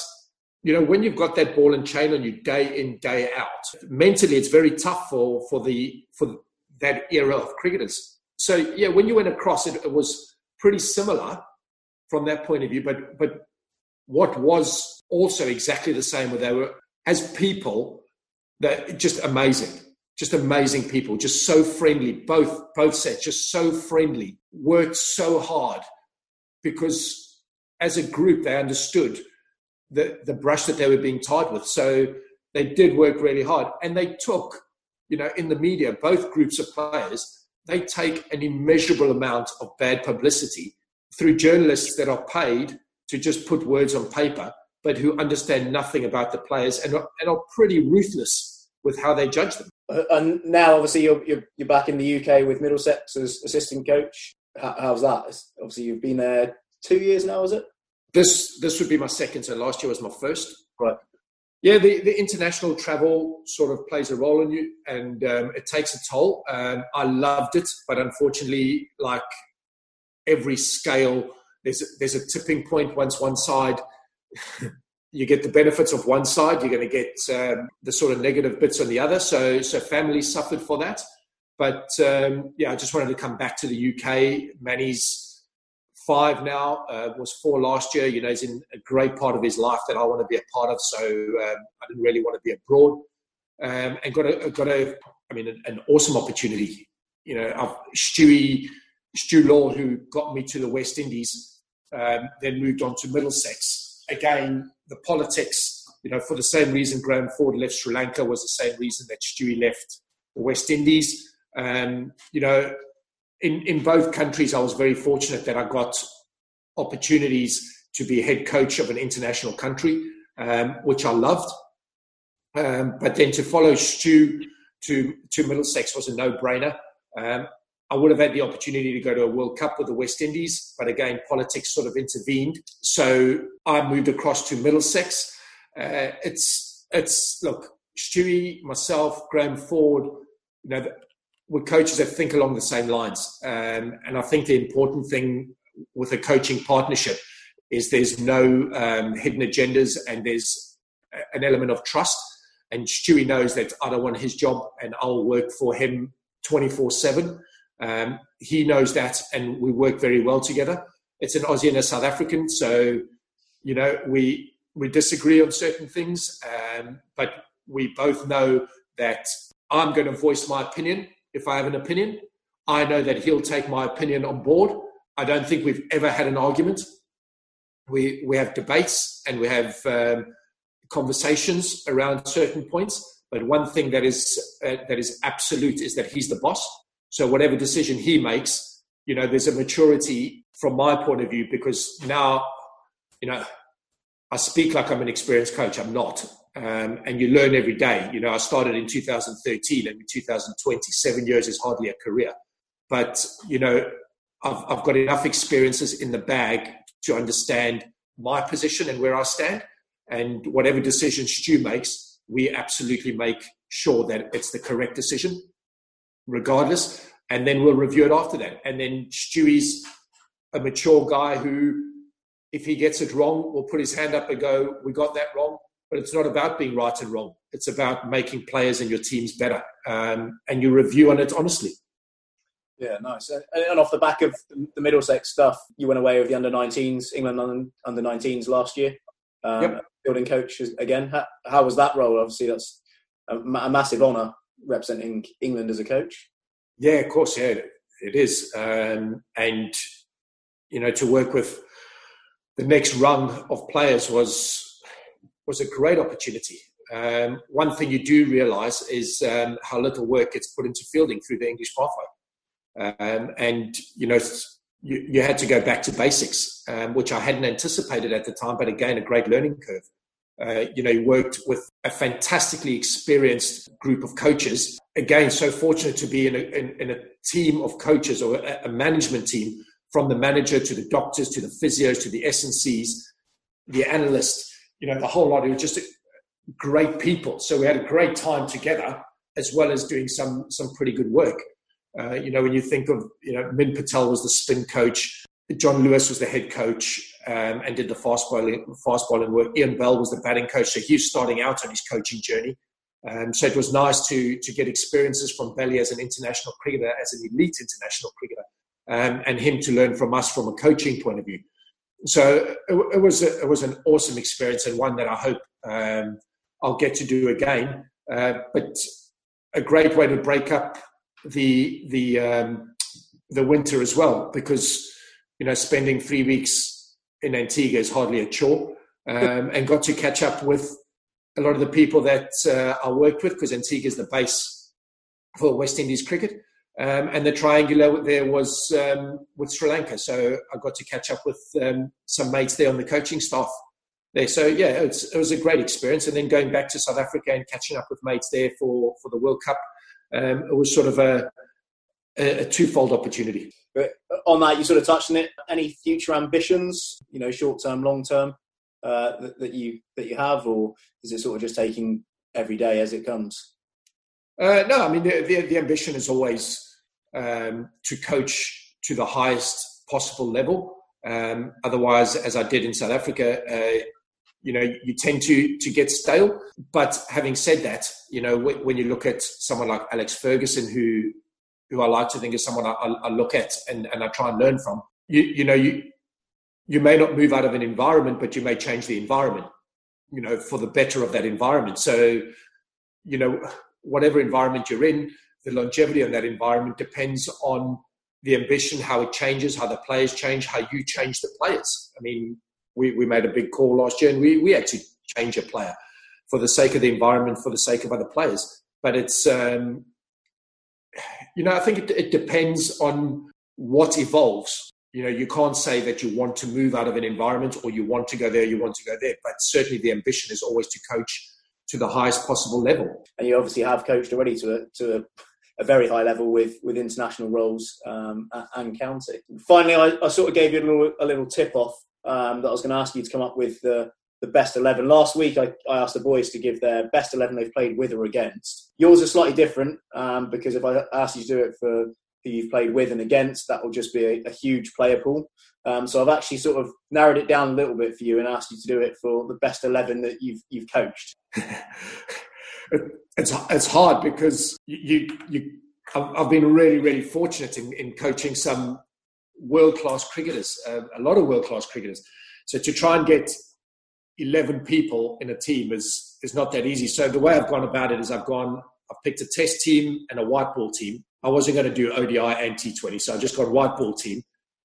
you know, when you've got that ball and chain on you day in, day out, mentally it's very tough for, for, the, for that era of cricketers. So, yeah, when you went across it, it was pretty similar from that point of view, but, but what was also exactly the same, where they were as people, that just amazing, just amazing people, just so friendly. Both both sets, just so friendly, worked so hard because as a group they understood the the brush that they were being tied with. So they did work really hard, and they took, you know, in the media, both groups of players, they take an immeasurable amount of bad publicity through journalists that are paid to just put words on paper, but who understand nothing about the players and are, and are pretty ruthless with how they judge them. Uh, and now, obviously, you're, you're, you're back in the UK with Middlesex as assistant coach. How, how's that? Obviously, you've been there two years now, is it? This this would be my second. So last year was my first. Right. Yeah, the, the international travel sort of plays a role in you, and um, it takes a toll. Um, I loved it, but unfortunately, like every scale there's a, there's a tipping point once one side you get the benefits of one side, you're going to get um, the sort of negative bits on the other. So, so families suffered for that. But um, yeah, I just wanted to come back to the UK. Manny's five now, uh, was four last year. You know, he's in a great part of his life that I want to be a part of. So um, I didn't really want to be abroad, um, and got a got a, I mean, an, an awesome opportunity. You know, I've, Stewie Stu Law, who got me to the West Indies um, then moved on to Middlesex. Again, the politics, you know, for the same reason Graham Ford left Sri Lanka was the same reason that Stewie left the West Indies. Um, you know, in, in both countries, I was very fortunate that I got opportunities to be head coach of an international country, um, which I loved. Um, but then to follow Stu to, to Middlesex was a no brainer. Um, I would have had the opportunity to go to a World Cup with the West Indies, but again, politics sort of intervened. So I moved across to Middlesex. Uh, it's it's look, Stewie, myself, Graham Ford, you know, we're coaches that think along the same lines, um, and I think the important thing with a coaching partnership is there's no um, hidden agendas and there's an element of trust. And Stewie knows that I don't want his job and I'll work for him 24 7. Um, he knows that, and we work very well together. It's an Aussie and a South African, so you know we we disagree on certain things, um, but we both know that I'm going to voice my opinion if I have an opinion. I know that he'll take my opinion on board. I don't think we've ever had an argument. We we have debates and we have um, conversations around certain points. But one thing that is uh, that is absolute is that he's the boss. So whatever decision he makes, you know, there's a maturity from my point of view because now, you know, I speak like I'm an experienced coach. I'm not. Um, and you learn every day. You know, I started in 2013 and in 2020, seven years is hardly a career. But, you know, I've, I've got enough experiences in the bag to understand my position and where I stand. And whatever decision Stu makes, we absolutely make sure that it's the correct decision, regardless. And then we'll review it after that. And then Stewie's a mature guy who, if he gets it wrong, will put his hand up and go, We got that wrong. But it's not about being right and wrong. It's about making players and your teams better. Um, and you review on it honestly. Yeah, nice. And off the back of the Middlesex stuff, you went away with the under 19s, England under 19s last year. Um, yep. Building coach again. How, how, was that role? Obviously, that's a, a, massive honour representing England as a coach. Yeah, of course. Yeah, it is. Um, and you know, to work with the next rung of players was was a great opportunity. Um, one thing you do realise is um, how little work gets put into fielding through the English pathway. Um, and, you know, you, you, had to go back to basics, um, which I hadn't anticipated at the time, but again, a great learning curve. Uh, you know, worked with a fantastically experienced group of coaches. Again, so fortunate to be in a, in, in a team of coaches or a, a, management team from the manager to the doctors to the physios to the S&Cs, the analysts, you know, the whole lot. It was just great people. So we had a great time together as well as doing some, some pretty good work. Uh, you know, when you think of, you know, Min Patel was the spin coach, John Lewis was the head coach um, and did the fast bowling, fast bowling work. Ian Bell was the batting coach, so he was starting out on his coaching journey. Um, so it was nice to to get experiences from Belly as an international cricketer, as an elite international cricketer, um, and him to learn from us from a coaching point of view. So it, it was a, it was an awesome experience and one that I hope um, I'll get to do again. Uh, but a great way to break up the the um, the winter as well because you know spending three weeks in Antigua is hardly a chore, um, and got to catch up with a lot of the people that uh, I worked with because Antigua is the base for West Indies cricket. Um, and the triangular there was um, with Sri Lanka, so I got to catch up with um, some mates there on the coaching staff there. So yeah, it was a great experience. And then going back to South Africa and catching up with mates there for for the World Cup um, it was sort of a, a, twofold opportunity. But on that, you sort of touched on it. Any future ambitions, you know, short term, long term, uh, that, that, you that you have, or is it sort of just taking every day as it comes? Uh, no, I mean the, the, the ambition is always um, to coach to the highest possible level. Um, otherwise, as I did in South Africa, uh, you know you tend to to get stale but having said that you know when you look at someone like alex ferguson who who i like to think is someone i, I look at and, and i try and learn from. You you know you you may not move out of an environment but you may change the environment you know for the better of that environment. So you know whatever environment you're in the longevity of that environment depends on the ambition how it changes how the players change how you change the players. I mean we, we made a big call last year and we, we had to change a player for the sake of the environment, for the sake of other players. But it's, um, you know, I think it, it depends on what evolves. You know, you can't say that you want to move out of an environment or you want to go there, you want to go there. But certainly the ambition is always to coach to the highest possible level. And you obviously have coached already to a, to a, a very high level with with international roles um, and county. Finally, I, I, sort of gave you a little, a little tip off um, that I was going to ask you to come up with the, the best 11. Last week, I, I, asked the boys to give their best 11 they've played with or against. Yours is slightly different um, because if I ask you to do it for who you've played with and against, that will just be a, a huge player pool. Um, so I've actually sort of narrowed it down a little bit for you and asked you to do it for the best 11 that you've, you've coached. it's, it's hard because you, you, I've, I've been really, really fortunate in, in coaching some world class cricketers, uh, a lot of world class cricketers. So to try and get 11 people in a team is, is not that easy. So the way I've gone about it is I've gone, I've picked a test team and a white ball team. I wasn't going to do ODI and T20, so I just got a white ball team.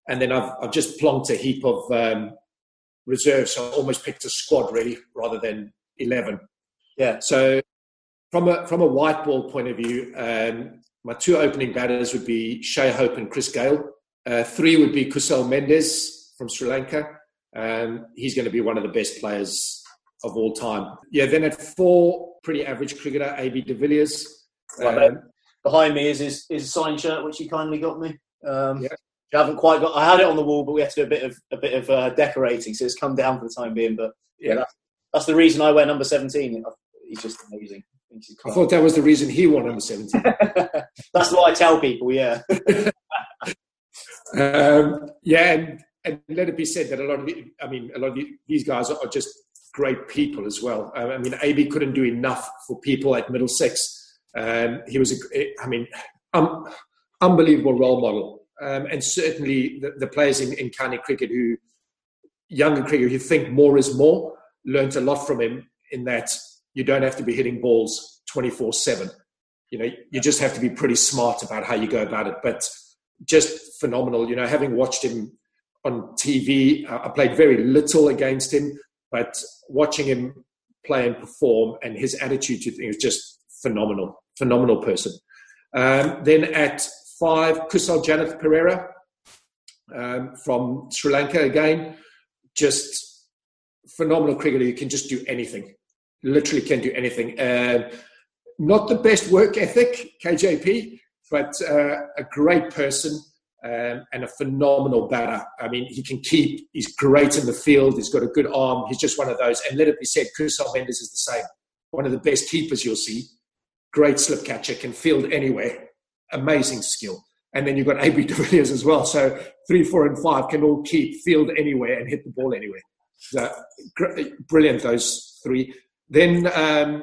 And then I've, I've just plonked a heap of um, reserves. So I almost picked a squad really rather than 11. Yeah. So from a, from a white ball point of view, um, my two opening batters would be Shai Hope and Chris Gayle. Uh, three would be Kusal Mendis from Sri Lanka. Um, he's going to be one of the best players of all time. Yeah, then at four, pretty average cricketer, AB de Villiers. Um, behind me is his, his signed shirt, which he kindly got me. Um, yeah. I haven't quite got. I had it on the wall, but we had to do a bit of a bit of uh, decorating, so it's come down for the time being. But yeah, that's, that's the reason I wear number seventeen. He's just amazing. I thought that was the reason he wore number 17. That's what I tell people, yeah. um, yeah, and, and, let it be said that a lot of I mean, a lot of the, these guys are, just great people as well. Um, I mean, AB couldn't do enough for people at Middlesex. Um, he was, a, I mean, um, unbelievable role model. Um, and certainly the, the players in, in county cricket who, younger cricket who think more is more, learnt a lot from him in that you don't have to be hitting balls 24 7. You know, you just have to be pretty smart about how you go about it. But just phenomenal. You know, having watched him on TV, uh, I played very little against him, but watching him play and perform and his attitude to things is just phenomenal, phenomenal person. Um, then at five, Kusal Janith Perera um, from Sri Lanka again, just phenomenal cricketer. You can just do anything literally can do anything. Uh, not the best work ethic, KJP, but uh, a great person um, and a phenomenal batter. I mean, he can keep, he's great in the field, he's got a good arm, he's just one of those. And let it be said, Kusal Mendis is the same. One of the best keepers you'll see. Great slip catcher, can field anywhere. Amazing skill. And then you've got AB de Villiers as well. So three, four, and five can all keep, field anywhere, and hit the ball anywhere. So, brilliant, those three. Then um,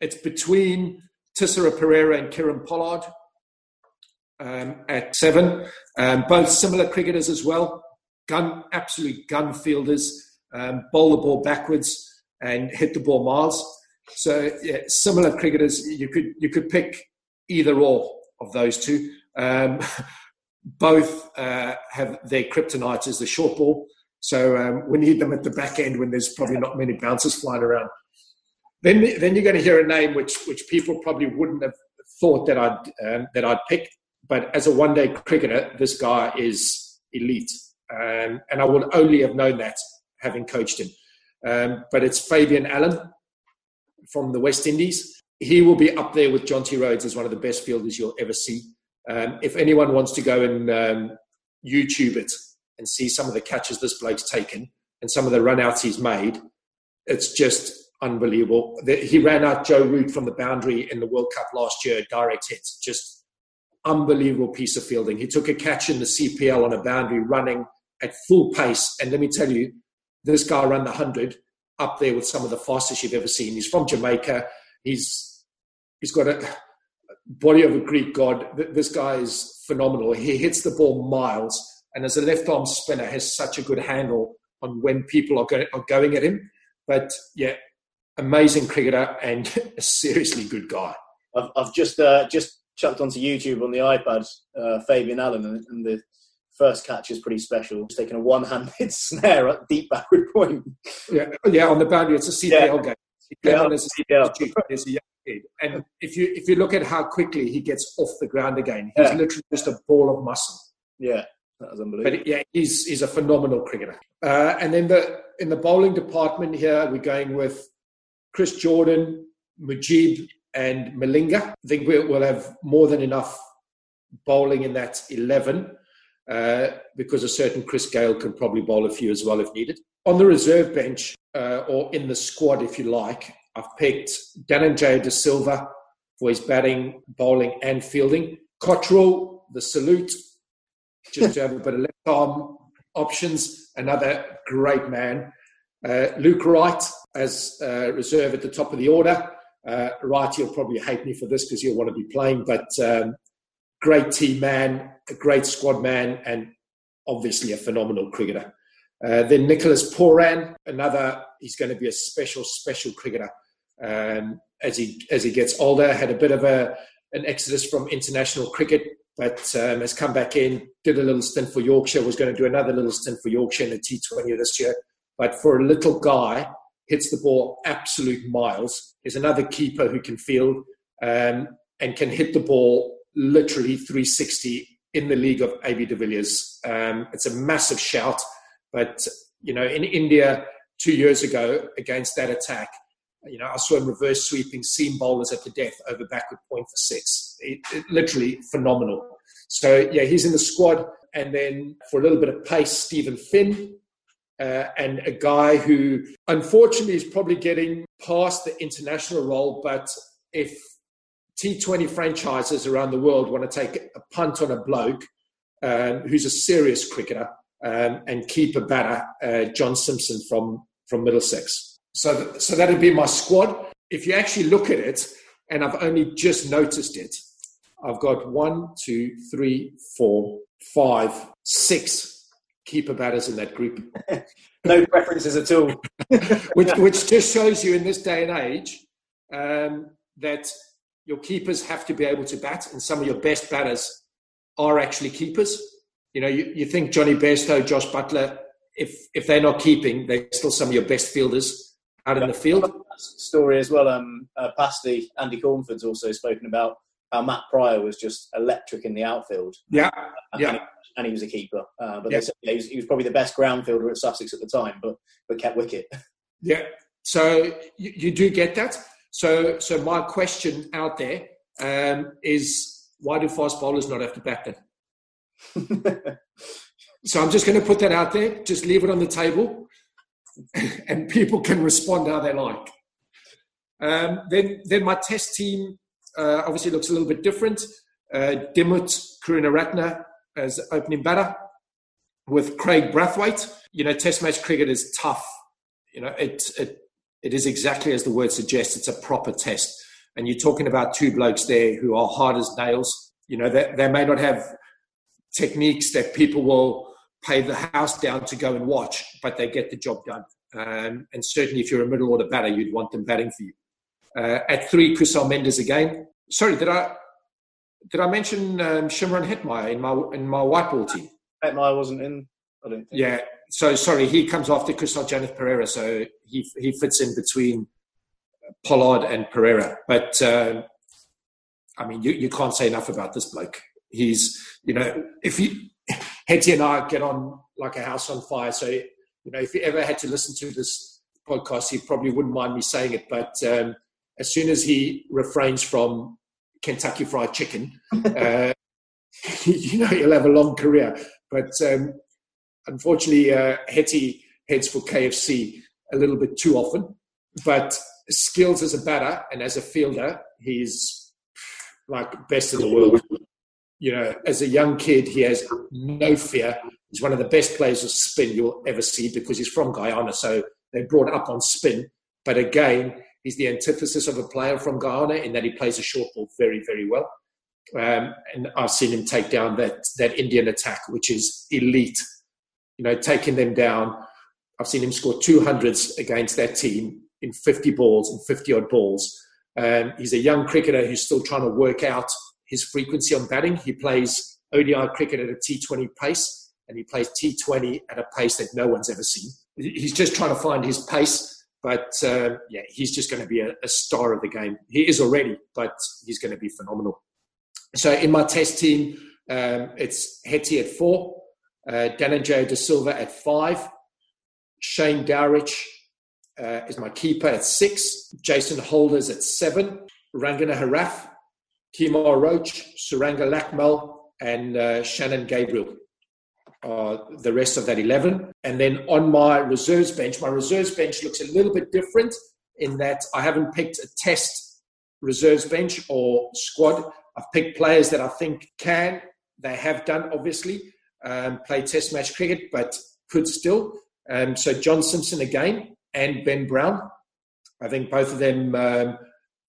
it's between Thisara Perera and Kieron Pollard um, at seven. Um, both similar cricketers as well. Gun, absolute gun fielders. Um, bowl the ball backwards and hit the ball miles. So yeah, similar cricketers. You could you could pick either or of those two. Um, both uh, have their kryptonite as the short ball. So um, we need them at the back end when there's probably not many bouncers flying around. Then, then you're going to hear a name which, which people probably wouldn't have thought that I'd, um, that I'd pick. But as a one day cricketer, this guy is elite. Um, and I would only have known that having coached him. Um, but it's Fabian Allen from the West Indies. He will be up there with Jonty Rhodes as one of the best fielders you'll ever see. Um, if anyone wants to go and um, YouTube it and see some of the catches this bloke's taken and some of the runouts he's made, it's just unbelievable. He ran out Joe Root from the boundary in the World Cup last year, direct hits. Just unbelievable piece of fielding. He took a catch in the CPL on a boundary running at full pace. And let me tell you, this guy ran the 100 up there with some of the fastest you've ever seen. He's from Jamaica. He's He's got a body of a Greek god. This guy is phenomenal. He hits the ball miles. And as a left arm spinner, has such a good handle on when people are, go, are going at him. But yeah, amazing cricketer and a seriously good guy. I've, I've just uh, just chucked onto YouTube on the iPad uh, Fabian Allen, and, and, the first catch is pretty special. He's taking a one-handed snare at deep backward point. Yeah, yeah, on the boundary, it's a CPL yeah. game. CPL yeah, a young kid. And if you if you look at how quickly he gets off the ground again, he's yeah. literally just a ball of muscle. Yeah. That was unbelievable. But yeah, he's, he's a phenomenal cricketer. Uh, and then the in the bowling department here, we're going with Chris Jordan, Mujib and Malinga. I think we'll have more than enough bowling in that 11 uh, because a certain Chris Gayle can probably bowl a few as well if needed. On the reserve bench, uh, or in the squad, if you like, I've picked Dhananjaya De Silva for his batting, bowling, and fielding. Cottrell, the salute, just to have a bit of left arm options. Another great man. Uh, Luke Wright as uh, reserve at the top of the order. Uh, Wright, he'll probably hate me for this because you'll want to be playing, but um, great team man, a great squad man, and obviously a phenomenal cricketer. Uh, then Nicholas Pooran, another, he's going to be a special, special cricketer um, as he as he gets older. Had a bit of a an exodus from international cricket, but um, has come back in, did a little stint for Yorkshire, was going to do another little stint for Yorkshire in the T20 this year. But for a little guy, hits the ball absolute miles. Is another keeper who can field um, and can hit the ball literally 360 in the league of AB de Villiers. Um, it's a massive shout, but you know, in India two years ago against that attack, you know, I saw him reverse sweeping seam bowlers at the death over backward point for six. It, it, literally phenomenal. So yeah, he's in the squad, and then for a little bit of pace, Steven Finn. Uh, and a guy who unfortunately is probably getting past the international role, but if T20 franchises around the world want to take a punt on a bloke um, who's a serious cricketer um, and keep a batter, uh, John Simpson from, from Middlesex. So, th- so that'd be my squad. If you actually look at it, and I've only just noticed it, I've got one, two, three, four, five, six keeper batters in that group. no preferences at all. which, which just shows you in this day and age um, that your keepers have to be able to bat, and some of your best batters are actually keepers. You know, you, you think Jonny Bairstow, Josh Buttler, if if they're not keeping, they're still some of your best fielders out in the field. Story as well. Um, uh, Pasty, Andy Cornford's also spoken about how Matt Prior was just electric in the outfield. Yeah, and, yeah. And he, was a keeper, uh, but Yeah. they said he, was, he was probably the best ground fielder at Sussex at the time, but but kept wicket. Yeah. So you, you do get that. So so my question out there um, is why do fast bowlers not have to bat then? So I'm just going to put that out there. Just leave it on the table, and people can respond how they like. Um, then, then my test team uh, obviously looks a little bit different. Uh, Dimuth Karunaratne as opening batter with Kraigg Brathwaite. You know, Test match cricket is tough. You know, it it it is exactly as the word suggests. It's a proper test, and you're talking about two blokes there who are hard as nails. You know, they, they may not have techniques that people will pay the house down to go and watch, but they get the job done. Um, and certainly, if you're a middle order batter, you'd want them batting for you. Uh, at three, Kusal Mendis again. Sorry, did I did I mention um, Shimron Hetmyer in my in my white ball team? Hetmyer wasn't in. I don't think. Yeah. So sorry, he comes after Kusal Janith Perera, so he he fits in between Pollard and Perera. But um, I mean, you, you can't say enough about this bloke. He's you know if you Hetty and I get on like a house on fire. So you know if you ever had to listen to this podcast, he probably wouldn't mind me saying it. But um, as soon as he refrains from Kentucky Fried Chicken, uh, you know he'll have a long career. But um, unfortunately, uh, Hetty heads for KFC a little bit too often. But skills as a batter and as a fielder, he's like best in the world. You know, as a young kid, he has no fear. He's one of the best players of spin you'll ever see because he's from Guyana, so they brought up on spin. But again, he's the antithesis of a player from Guyana in that he plays a short ball very, very well. Um, and I've seen him take down that that Indian attack, which is elite. You know, taking them down. I've seen him score two hundreds against that team in 50 balls and 50 odd balls. Um, he's a young cricketer who's still trying to work out his frequency on batting. He plays ODI cricket at a T20 pace, and he plays T20 at a pace that no one's ever seen. He's just trying to find his pace, but uh, yeah, he's just going to be a, a star of the game. He is already, but he's going to be phenomenal. So in my test team, um, it's Hetty at four, uh, Dhananjaya De Silva at five, Shane Dowrich uh, is my keeper at six, Jason Holders at seven, Rangana Herath, Kemar Roach, Suranga Lakmal, and uh, Shannon Gabriel. Uh, the rest of that 11. And then on my reserves bench, my reserves bench looks a little bit different in that I haven't picked a test reserves bench or squad. I've picked players that I think can, they have done obviously, um, play test match cricket, but could still. Um, so John Simpson again and Ben Brown. I think both of them um,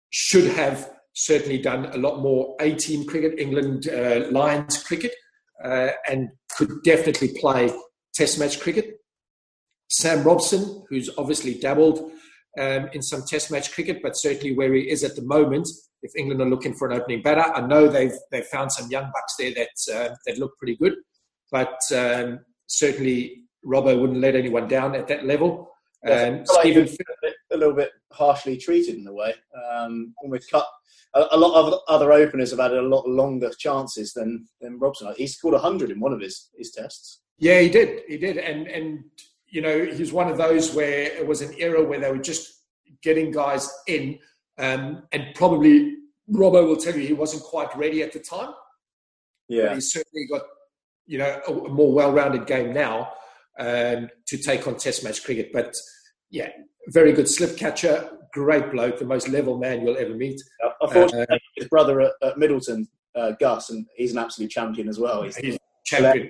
should have certainly done a lot more A team cricket, England uh, Lions cricket, uh, and could definitely play Test match cricket. Sam Robson, who's obviously dabbled um, in some Test match cricket, but certainly where he is at the moment, if England are looking for an opening batter, I know they've they've found some young bucks there that uh, that look pretty good, but um, certainly Robbo wouldn't let anyone down at that level. Um, Stephen a little bit harshly treated in a way. Um, almost cut. A, a, lot of other openers have had a lot longer chances than than Robson. He scored hundred in one of his his tests. Yeah, he did. He did, and and you know he's one of those where it was an era where they were just getting guys in, um, and probably Robbo will tell you he wasn't quite ready at the time. Yeah, but he's certainly got you know a, a more well-rounded game now um, to take on Test match cricket. But yeah, very good slip catcher, great bloke, the most level man you'll ever meet. Unfortunately, uh, his brother at, at Middleton, uh, Gus, and he's an absolute champion as well. He's, he's champion.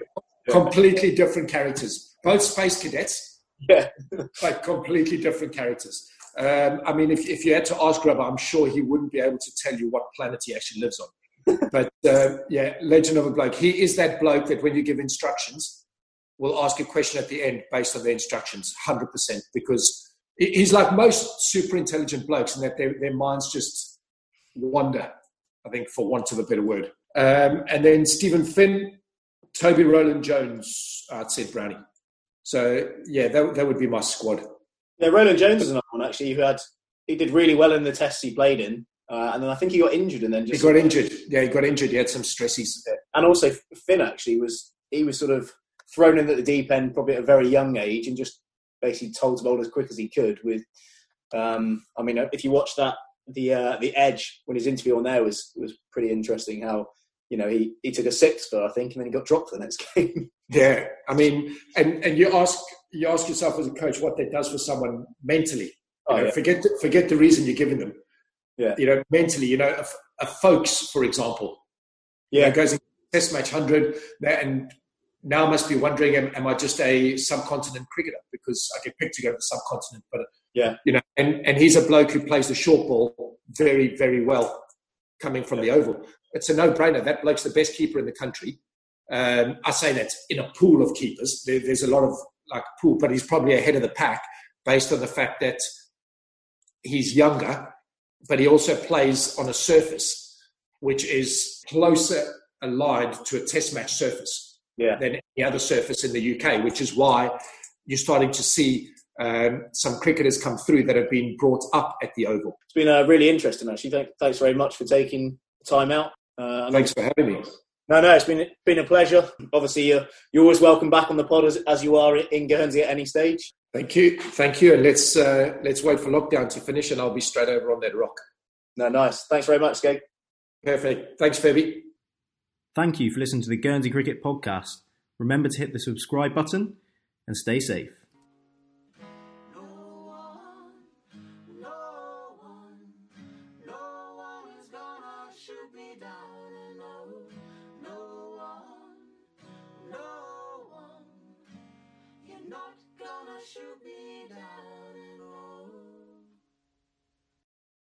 Completely different characters, both space cadets. Yeah, like completely different characters. Um, I mean, if, if you had to ask Grubber, I'm sure he wouldn't be able to tell you what planet he actually lives on. but uh, yeah, legend of a bloke. He is that bloke that when you give instructions, will ask a question at the end based on the instructions, 100%, because he's like most super intelligent blokes in that their, their minds just wander, I think, for want of a better word. Um, and then Steven Finn, Toby Roland Jones, I'd said Brownie. So, yeah, that, that would be my squad. Yeah, Roland Jones is another one, actually, who had, he did really well in the tests he played in. Uh, and then I think he got injured and then just. He got injured. Yeah, he got injured. He had some stresses. And also, Finn actually was, he was sort of thrown in at the deep end probably at a very young age and just basically told to bowl as quick as he could. With, um, I mean, if you watch that, the uh, the Edge when his interview on there was was pretty interesting. How you know he, he took a six for I think, and then he got dropped for the next game. Yeah, I mean, and and you ask you ask yourself as a coach what that does for someone mentally. You oh, know, yeah. Forget forget the reason you're giving them. Yeah, you know, mentally, you know, a, a Foakes, for example, yeah, you know, goes in test match hundred and now I must be wondering, am, am, I just a subcontinent cricketer because I get picked to go to the subcontinent? But yeah, you know, and and he's a bloke who plays the short ball very very well, coming from yeah. the oval. It's a no-brainer. That bloke's the best keeper in the country. Um, I say that in a pool of keepers. There, there's a lot of like pool, but he's probably ahead of the pack based on the fact that he's younger, but he also plays on a surface which is closer aligned to a test match surface yeah. than any other surface in the UK, which is why you're starting to see um, some cricketers come through that have been brought up at the Oval. It's been uh, really interesting, actually. Thank, thanks very much for taking time out. Uh, thanks for having me. No, no, it's been been a pleasure. Obviously, you're, you're always welcome back on the pod as, as you are in Guernsey at any stage. Thank you, thank you, and let's uh, let's wait for lockdown to finish, and I'll be straight over on that rock. No, nice. Thanks very much, Skeg. Perfect. Thanks, Phoebe. Thank you for listening to the Guernsey Cricket Podcast. Remember to hit the subscribe button and stay safe.